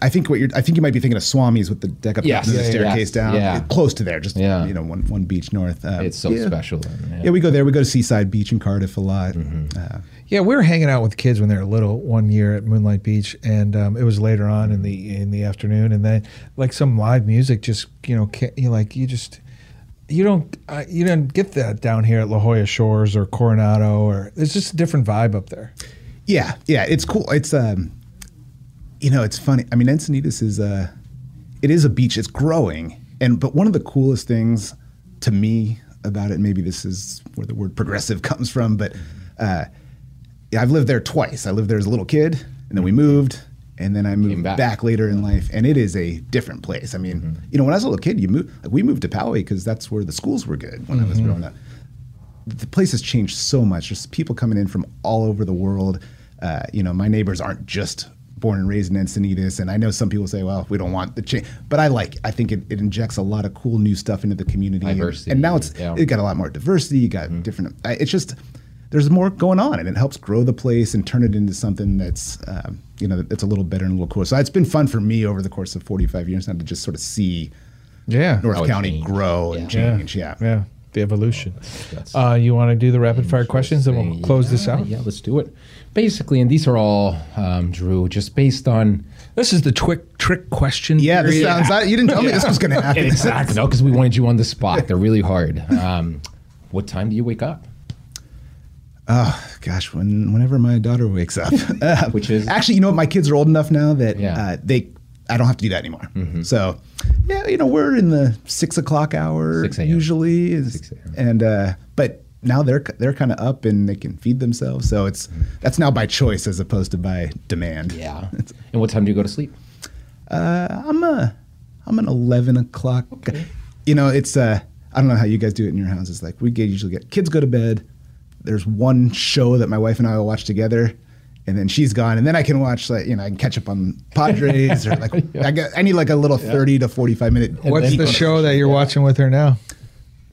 I think what you're. I think you might be thinking of Swami's with the deck up Yes, the yeah, yeah, staircase yeah. down. Yeah. close to there, just Yeah. you know, one one beach north. Uh, It's so yeah. special. Yeah. we go there. We go to Seaside Beach in Cardiff a lot. Mm-hmm. Yeah, we were hanging out with kids when they were little one year at Moonlight Beach, and um, it was later on in the in the afternoon, and then like some live music, just you know, you like you just. You don't, uh, you don't get that down here at La Jolla Shores or Coronado, or it's just a different vibe up there. Yeah, yeah, it's cool. It's um, you know, it's funny. I mean, Encinitas is uh, it is a beach. It's growing, and but one of the coolest things to me about it, maybe this is where the word progressive comes from, but uh, I've lived there twice. I lived there as a little kid, and then we moved, and then I moved back. back. later in life, and it is a different place. I mean, mm-hmm. you know, when I was a little kid, you moved. Like, we moved to Poway because that's where the schools were good when I was mm-hmm. growing up the place has changed so much. There's people coming in from all over the world. Uh, you know, my neighbors aren't just born and raised in Encinitas, and I know some people say, "Well, we don't want the change," but I like. I think it, it injects a lot of cool new stuff into the community, And- Diversity, and now it's yeah. it got a lot more diversity. You got mm-hmm. different. Uh, it's just there's more going on, and it helps grow the place and turn it into something that's um, you know that's a little better and a little cooler. So it's been fun for me over the course of 45 years now to just sort of see Yeah, North County changed. grow and change. Yeah. yeah, the evolution. that's- Uh, you want to do the rapid fire questions, and we'll close this out. Yeah, let's do it. Basically, and these are all um, Drew, just based on This is the trick trick question. Yeah, this sounds. I, you didn't tell me this was going to happen. exactly no, because we wanted you on the spot. They're really hard. Um, what time do you wake up? Oh gosh, when whenever my daughter wakes up, Uh, Which is? actually, you know? My kids are old enough now that Yeah. uh, they, I don't have to do that anymore. So, yeah, you know, we're in the six o'clock hour 6 usually, is, 6 and uh, but now they're they're kind of up and they can feed themselves. So it's that's now by choice as opposed to by demand. Yeah. and what time do you go to sleep? Uh, I'm a I'm an eleven o'clock. You know, it's uh, I don't know how you guys do it in your houses. Like we get usually get kids go to bed. There's one show that my wife and I will watch together, and then she's gone, and then I can watch like you know I can catch up on Padres or like I get I need like a little thirty to forty five minute. What's the show that you're watching with her now?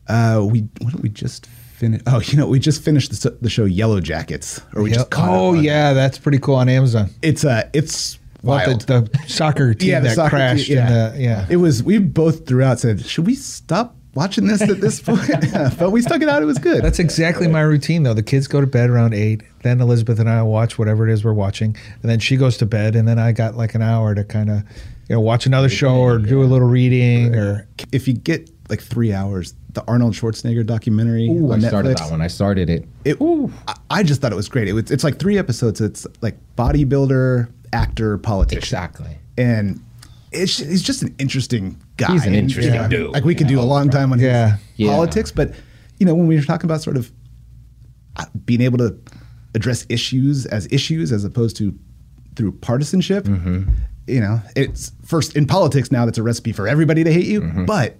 Uh, we what did we just finish? Oh, you know we just finished the, the show Yellowjackets, or we just oh on it. yeah, that's pretty cool on Amazon. It's uh it's wild. the, the soccer team yeah, that soccer crashed. team, in the, yeah. It was we both throughout said, should we stop watching this at this point, but we stuck it out. It was good. That's exactly my routine, though. The kids go to bed around eight. Then Elizabeth and I watch whatever it is we're watching, and then she goes to bed, and then I got like an hour to kind of, you know, watch another show or do a little reading or. if you get like three hours, the Arnold Schwarzenegger documentary Ooh, I on started that one. I started it. It, I, I just thought it was great. It was, it's like three episodes. It's like bodybuilder, actor, politician, Exactly. and it's he's just an interesting guy. He's an And, interesting you know, dude, Like we you could do a long time on Yeah. his Yeah. politics, but you know when we were talking about sort of uh, being able to address issues as issues as opposed to through partisanship, Mm-hmm. you know, it's first in politics now. That's a recipe for everybody to hate you, Mm-hmm. but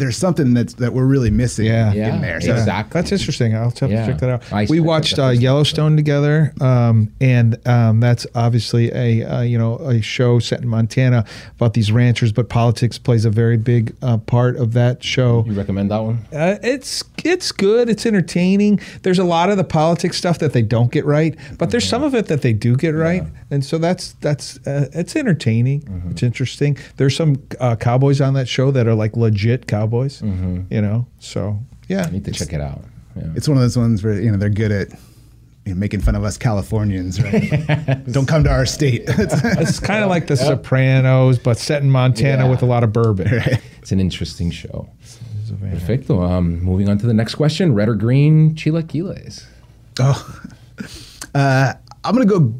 there's something that's that we're really missing Yeah. Yeah, in there. So exactly. That's interesting. I'll have to Yeah. check that out. I we watched uh, the first Yellowstone together, um, and um, that's obviously a uh, you know a show set in Montana about these ranchers, but politics plays a very big uh, part of that show. You recommend that one? Uh, it's it's good. It's entertaining. There's a lot of the politics stuff that they don't get right, but there's some of it that they do get right, and so that's that's uh, it's entertaining. Mm-hmm. It's interesting. There's some uh, cowboys on that show that are like legit cowboys. Mm-hmm. You know, so yeah, I need to check it out. Yeah. it's one of those ones where you know they're good at you know, making fun of us Californians, right? Don't come to our state. It's kind of like The Sopranos, but set in Montana Yeah. with a lot of bourbon. It's an interesting show. Perfecto. Um, moving on to the next question: Red or green chilaquiles? oh, uh, I'm gonna go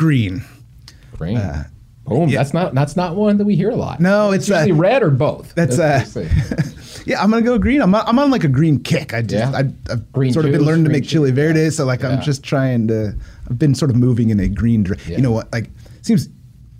green. Green. Boom. That's not that's not one that we hear a lot. No, it's, uh, usually red or both. that's, uh, they say. Yeah, I'm gonna go green. I'm, I'm on like a green kick. I just Yeah. I, I've Green sort of been learning to make chili verde, so like Yeah. I'm just trying to. I've been sort of moving in a green. Yeah. You know what? Like seems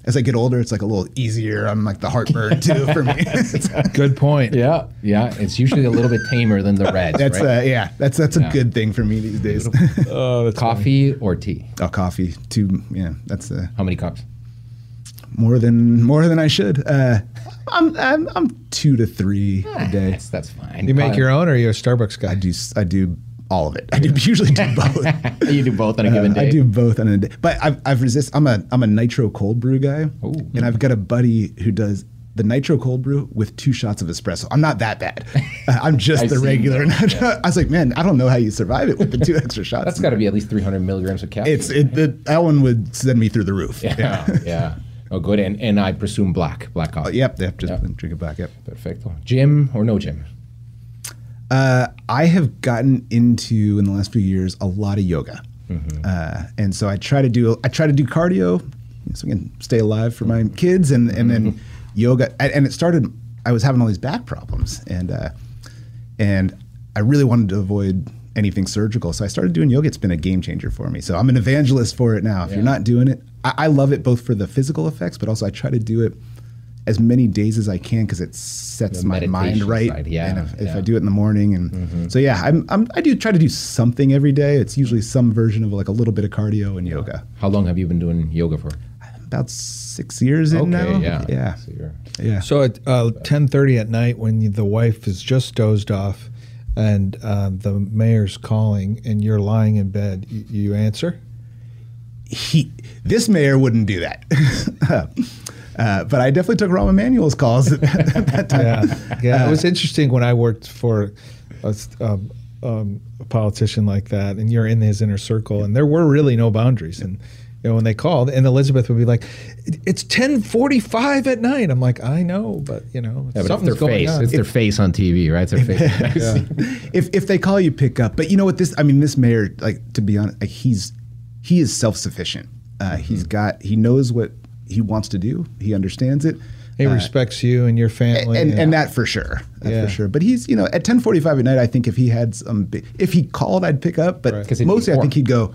as I get older, it's like a little easier I'm like the heartburn too for me. Good point. yeah, yeah. It's usually a little bit tamer than the red. that's right? uh, yeah. That's that's a Yeah. good thing for me these days. Oh, that's coffee or tea. oh, coffee. Two. Yeah, that's uh, How many cups? more than more than I should. Uh, I'm, I'm I'm two to three a day. That's, that's fine. You make your own, or are you a Starbucks guy? I do I do all of it. I do usually do both. you do both on a given Uh, day. I do both on a day, but I've, I've resist. I'm a I'm a nitro cold brew guy, Ooh. and I've got a buddy who does the nitro cold brew with two shots of espresso. I'm not that bad. Uh, I'm just the regular. nitro. I was like, man, I don't know how you survive it with the two extra shots. That's got to be at least 300 milligrams of caffeine. It's it. The, that one would send me through the roof. yeah, yeah. Oh, good. And and I presume black, black coffee. Uh, yep. Yep. Just Yeah. drink it back. Yep. Perfecto. Gym or no gym? Uh, I have gotten into in the last few years a lot of yoga, uh, and so I try to do I try to do cardio so I can stay alive for my kids, and and then yoga. And it started. I was having all these back problems, and uh, and I really wanted to avoid anything surgical, so I started doing yoga. It's been a game changer for me. So I'm an evangelist for it now. If you're not doing it, I, I love it both for the physical effects, but also I try to do it as many days as I can because it sets The my mind right. side, yeah, and if, if. I do it in the morning, and so yeah, I'm, I'm I do try to do something every day. It's usually some version of like a little bit of cardio and yoga. How long have you been doing yoga for? About six years in Okay, now. yeah. yeah, So yeah. So at uh, ten thirty at night, when the wife is just dozed off, and uh, the mayor's calling, and you're lying in bed, you, you answer. he this mayor wouldn't do that. uh, but I definitely took Rahm Emanuel's calls at, at that time. Yeah, yeah. it was interesting when I worked for a, um, um, a politician like that, and you're in his inner circle, and there were really no boundaries. And you know, when they called, and Elizabeth would be like, "It's 10:45 at night." I'm like, "I know, but you know, yeah, but it's something's their going face. on." It's their face on TV, right? It's their face. if if they call you, pick up. But you know what? This I mean, this mayor, like to be honest, like he's he is self sufficient. Uh, He's got he knows what he wants to do. He understands it. he respects you and your family, and, and that for sure, that Yeah. for sure. But he's, you know, at ten forty five at night, I think if he had some, if he called, I'd pick up. But Right. 'Cause it'd mostly, I think he'd go,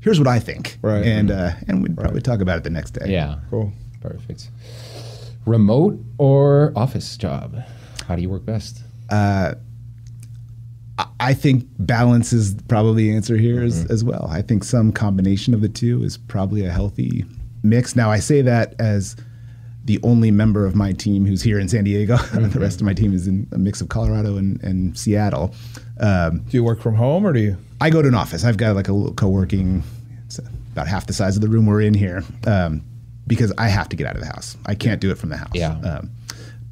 "Here's what I think," Right. and uh, and we'd probably talk about it the next day. yeah. Cool. Perfect. Remote or office job? How do you work best? Uh, I think balance is probably the answer here Mm-hmm. as well. I think some combination of the two is probably a healthy mix. Now, I say that as the only member of my team who's here in San Diego. Mm-hmm. the rest of my team is in a mix of Colorado and, and Seattle. Um, Do you work from home or do you? I go to an office. I've got like a little co-working, it's about half the size of the room we're in here, um, because I have to get out of the house. I can't do it from the house. Yeah. Um,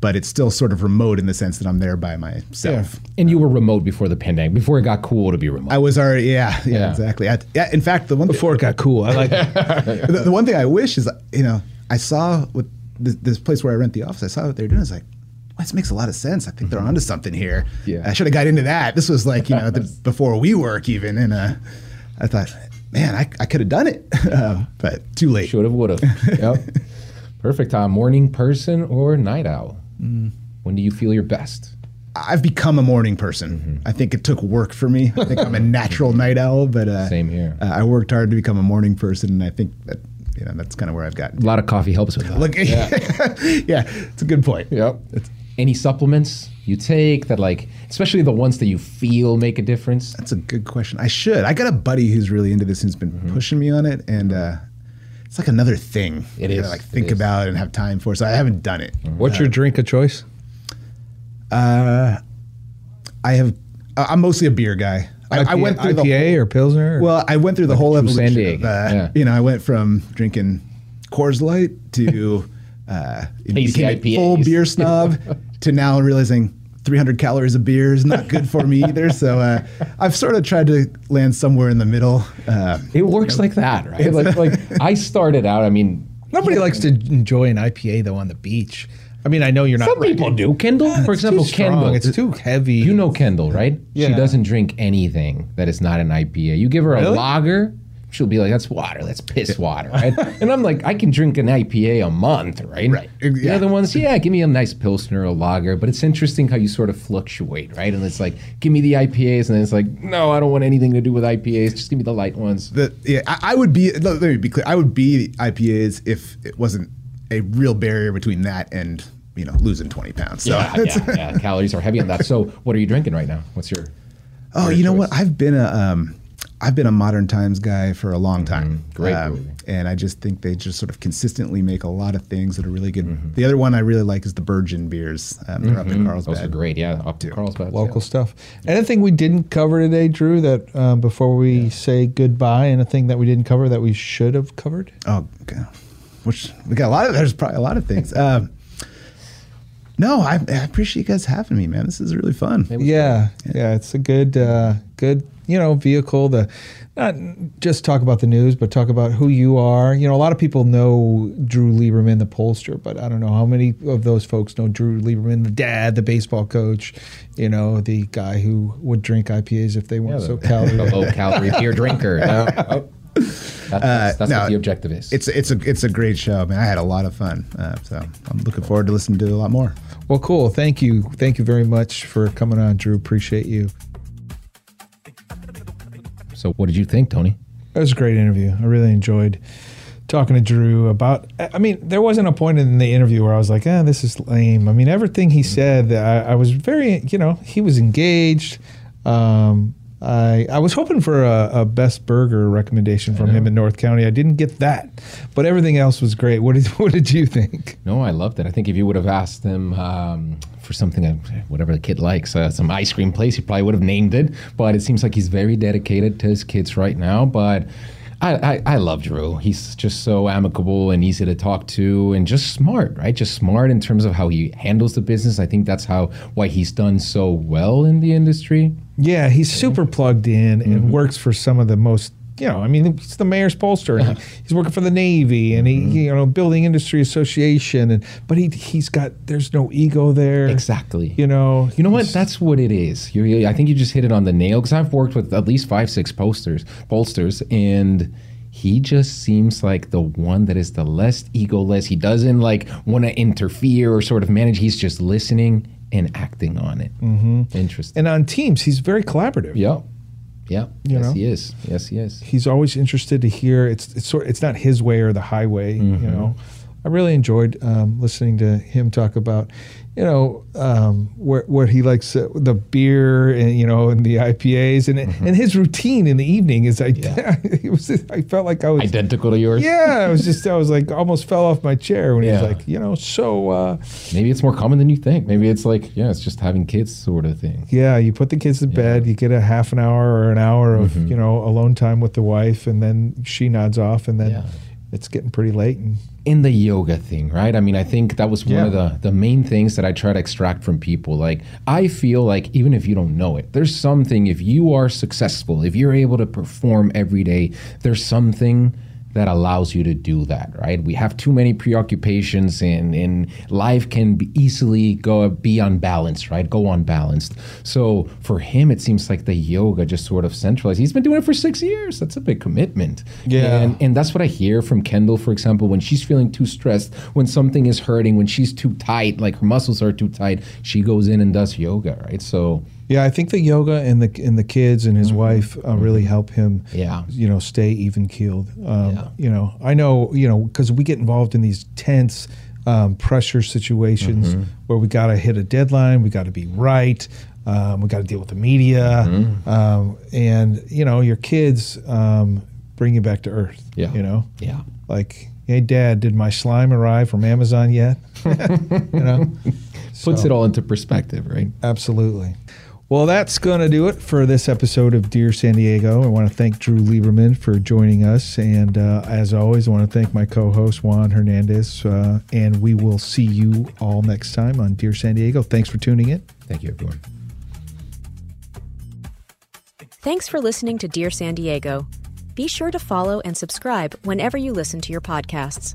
but it's still sort of remote in the sense that I'm there by myself. And you were remote before the pandemic, before it got cool to be remote. I was already, yeah, yeah, Yeah. exactly. I, yeah, in fact, the one Before it got cool, I like the, the one thing I wish is, you know, I saw with this, this place where I rent the office, I saw what they were doing. I was like, well, this makes a lot of sense. I think they're onto something here. Yeah. I should have got into that. This was like, you know, the, before WeWork even. And uh, I thought, man, I, I could have done it. Um, but too late. Should have, would have. yep. Perfect. Uh, morning person or night owl? Mm. When do you feel your best? I've become a morning person. Mm-hmm. I think it took work for me. I think I'm a natural night owl, but uh, Same here. Uh, I worked hard to become a morning person, and I think that you know that's kind of where I've gotten. A lot of coffee helps with that. Look, yeah. it's a good point. Yep. Any supplements you take that, like, especially the ones that you feel make a difference? That's a good question. I should. I got a buddy who's really into this and's been pushing me on it, and uh, it's like another thing. It you is. gotta, like think is. about and have time for. So I haven't done it. What's your drink of choice? Uh, I have. I- I'm mostly a beer guy. I, I went through the IPA or Pilsner? or- Well, I went through the whole evolution. San of, Diego, uh, yeah. You know, I went from drinking Coors Light to uh, Hazy became a full beer snob to now realizing 300 calories of beer is not good for me either. So uh, I've sort of tried to land somewhere in the middle. Uh, It works like that, right? Like, like I started out. I mean, Nobody likes to enjoy an IPA though on the beach. I mean, I know you're not. some people do. Kendall, for example. Kendall. It's too heavy. You know Kendall, right? She doesn't drink anything that is not an IPA. You give her a Really? lager, she'll be like, "That's water. That's piss water." Right? and I'm like, I can drink an IPA a month, right? Right. The other ones, yeah, give me a nice pilsner or a lager. But it's interesting how you sort of fluctuate, right? And it's like, give me the IPAs, and then it's like, no, I don't want anything to do with IPAs. Just give me the light ones. the, yeah, I, I would be. Let me be clear. I would be IPAs if it wasn't a real barrier between that and you know losing 20 pounds. So Yeah, yeah, yeah. Calories are heavy on that. So, what are you drinking right now? What's your? Oh, you know choice. what? I've been a um, I've been a Modern Times guy for a long time. Mm-hmm. Great Um, brewery. and I just think they just sort of consistently make a lot of things that are really good. Mm-hmm. The other one I really like is the Burgeon beers. Um, they're up in Carlsbad. Those are great. Yeah, up to Carlsbad. local stuff. Anything we didn't cover today, Drew? That um, before we say goodbye, anything that we didn't cover that we should have covered? Oh, okay. Which we got a lot of. There's probably a lot of things. Um, no, I, I appreciate you guys having me, man. This is really fun. Yeah, yeah, it's a good, uh, good, you know, vehicle to not just talk about the news, but talk about who you are. You know, a lot of people know Drew Lieberman, the pollster, but I don't know how many of those folks know Drew Lieberman, the dad, the baseball coach. You know, the guy who would drink IPAs if they weren't Yeah, so the- calorie. a low calorie beer drinker. Yeah. Oh. That's, that's, that's no, what the objective is. It's it's a it's a great show, man. I had a lot of fun. Uh, so I'm looking forward to listening to a lot more. Well, cool. Thank you. Thank you very much for coming on, Drew. Appreciate you. So, what did you think, Tony? That was a great interview. I really enjoyed talking to Drew about. I mean, there wasn't a point in the interview where I was like, "Ah, this is lame." I mean, everything he said, I, I was very, you know, he was engaged. Um, I I was hoping for a, a best burger recommendation from him in North County. I didn't get that, but everything else was great. What did What did you think? No, I loved it. I think if you would have asked him um, for something, whatever the kid likes, uh, some ice cream place, he probably would have named it. But it seems like he's very dedicated to his kids right now. But I, I, I love Drew. He's just so amicable and easy to talk to, and just smart, right? Just smart in terms of how he handles the business. I think that's how why he's done so well in the industry. Yeah, he's super plugged in and mm-hmm. works for some of the most. You know, I mean, he's the mayor's pollster. And uh-huh. he's working for the Navy and he, mm-hmm. you know, Building Industry Association. And but he he's got there's no ego there. Exactly. You know, You know what? That's what it is. You, I think you just hit it on the nail because I've worked with at least five, six posters, pollsters, and he just seems like the one that is the less egoless. He doesn't like want to interfere or sort of manage. He's just listening and acting on it. Mm-hmm. Interesting. and on teams, he's very collaborative. yeah, yeah. You yes, know? he is. Yes, he is. He's always interested to hear. It's it's sort. It's not his way or the highway. Mm-hmm. You know, I really enjoyed um, listening to him talk about, you know, um, where what he likes uh, the beer and you know and the IPAs and and his routine in the evening is I Mm-hmm. Yeah. it was I felt like I was Identical to yours. yeah I was just I was like almost fell off my chair when he Yeah. was like you know so uh, Maybe it's more common than you think. Maybe it's like yeah, it's just having kids sort of thing. yeah you put the kids to bed you get a half an hour or an hour of Mm-hmm. you know alone time with the wife and then she nods off and then Yeah. it's getting pretty late, and in the yoga thing, right? I mean, I think that was one Yeah. of the the main things that I try to extract from people. Like, I feel like even if you don't know it, there's something. If you are successful, if you're able to perform every day, there's something that allows you to do that, right? We have too many preoccupations, and and life can be easily go be unbalanced, right? Go unbalanced. So for him, it seems like the yoga just sort of centralized. He's been doing it for six years. That's a big commitment. Yeah. And, and that's what I hear from Kendall, for example, when she's feeling too stressed, when something is hurting, when she's too tight, like her muscles are too tight, she goes in and does yoga, right? So, yeah, I think the yoga and the and the kids and his wife uh, really help him. Mm-hmm. Yeah. you know, stay even keeled. Um, Yeah. You know, I know, you know, because we get involved in these tense um, pressure situations Mm-hmm. where we got to hit a deadline, we got to be right, um, we got to deal with the media, Mm-hmm. um, and you know, your kids um, bring you back to earth. Yeah. you know, yeah. like, hey, Dad, did my slime arrive from Amazon yet? you know, Puts So- it all into perspective, right? Absolutely. Well, that's going to do it for this episode of Dear San Diego. I want to thank Drew Lieberman for joining us. And uh, as always, I want to thank my co host, Juan Hernandez. Uh, and we will see you all next time on Dear San Diego. Thanks for tuning in. Thank you, everyone. Thanks for listening to Dear San Diego. Be sure to follow and subscribe whenever you listen to your podcasts.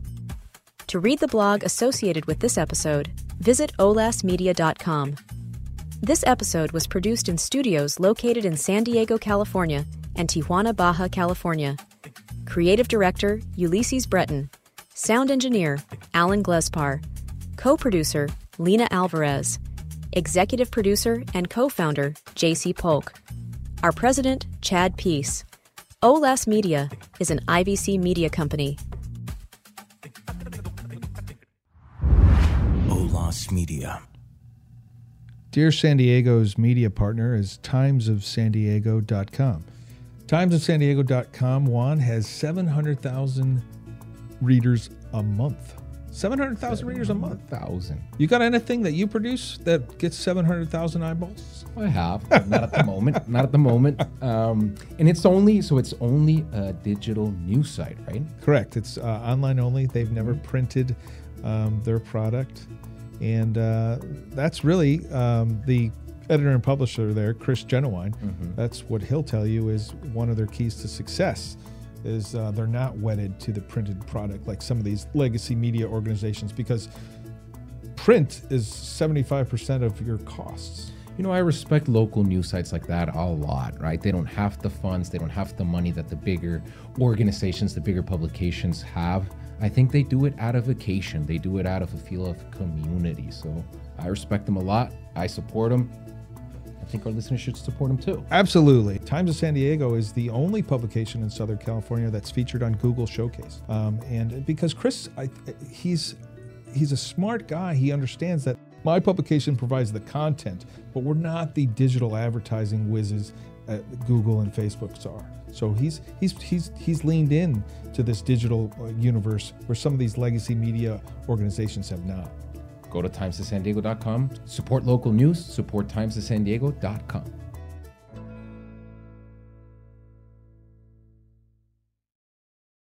To read the blog associated with this episode, visit olasmedia.com. This episode was produced in studios located in San Diego, California, and Tijuana, Baja, California. Creative Director Ulysses Breton. Sound Engineer Alan Glespar. Co producer Lena Alvarez. Executive Producer and Co founder JC Polk. Our President Chad Peace. OLAS Media is an IVC media company. Olas Media. Dear San Diego's media partner is timesofsandiego.com. Timesofsandiego.com, Juan, has 700,000 readers a month. 700,000 readers a month. Thousand. You got anything that you produce that gets 700,000 eyeballs? I have, not at the moment. Not at the moment. Um, and it's only so it's only a digital news site, right? Correct. It's uh, online only. They've never printed um, their product. And uh, that's really um, the editor and publisher there, Chris Jennewein. That's what he'll tell you is one of their keys to success is uh, they're not wedded to the printed product like some of these legacy media organizations because print is 75% of your costs. You know, I respect local news sites like that a lot, right? They don't have the funds, they don't have the money that the bigger organizations, the bigger publications have. I think they do it out of vacation. They do it out of a feel of community. So I respect them a lot. I support them. I think our listeners should support them too. Absolutely. Times of San Diego is the only publication in Southern California that's featured on Google Showcase. Um, and because Chris, I, he's he's a smart guy. He understands that my publication provides the content, but we're not the digital advertising whizzes Google and Facebook's are. So he's he's he's he's leaned in to this digital uh, universe where some of these legacy media organizations have not. Go to timesofsandiego.com, support local news, support timesofsandiego.com.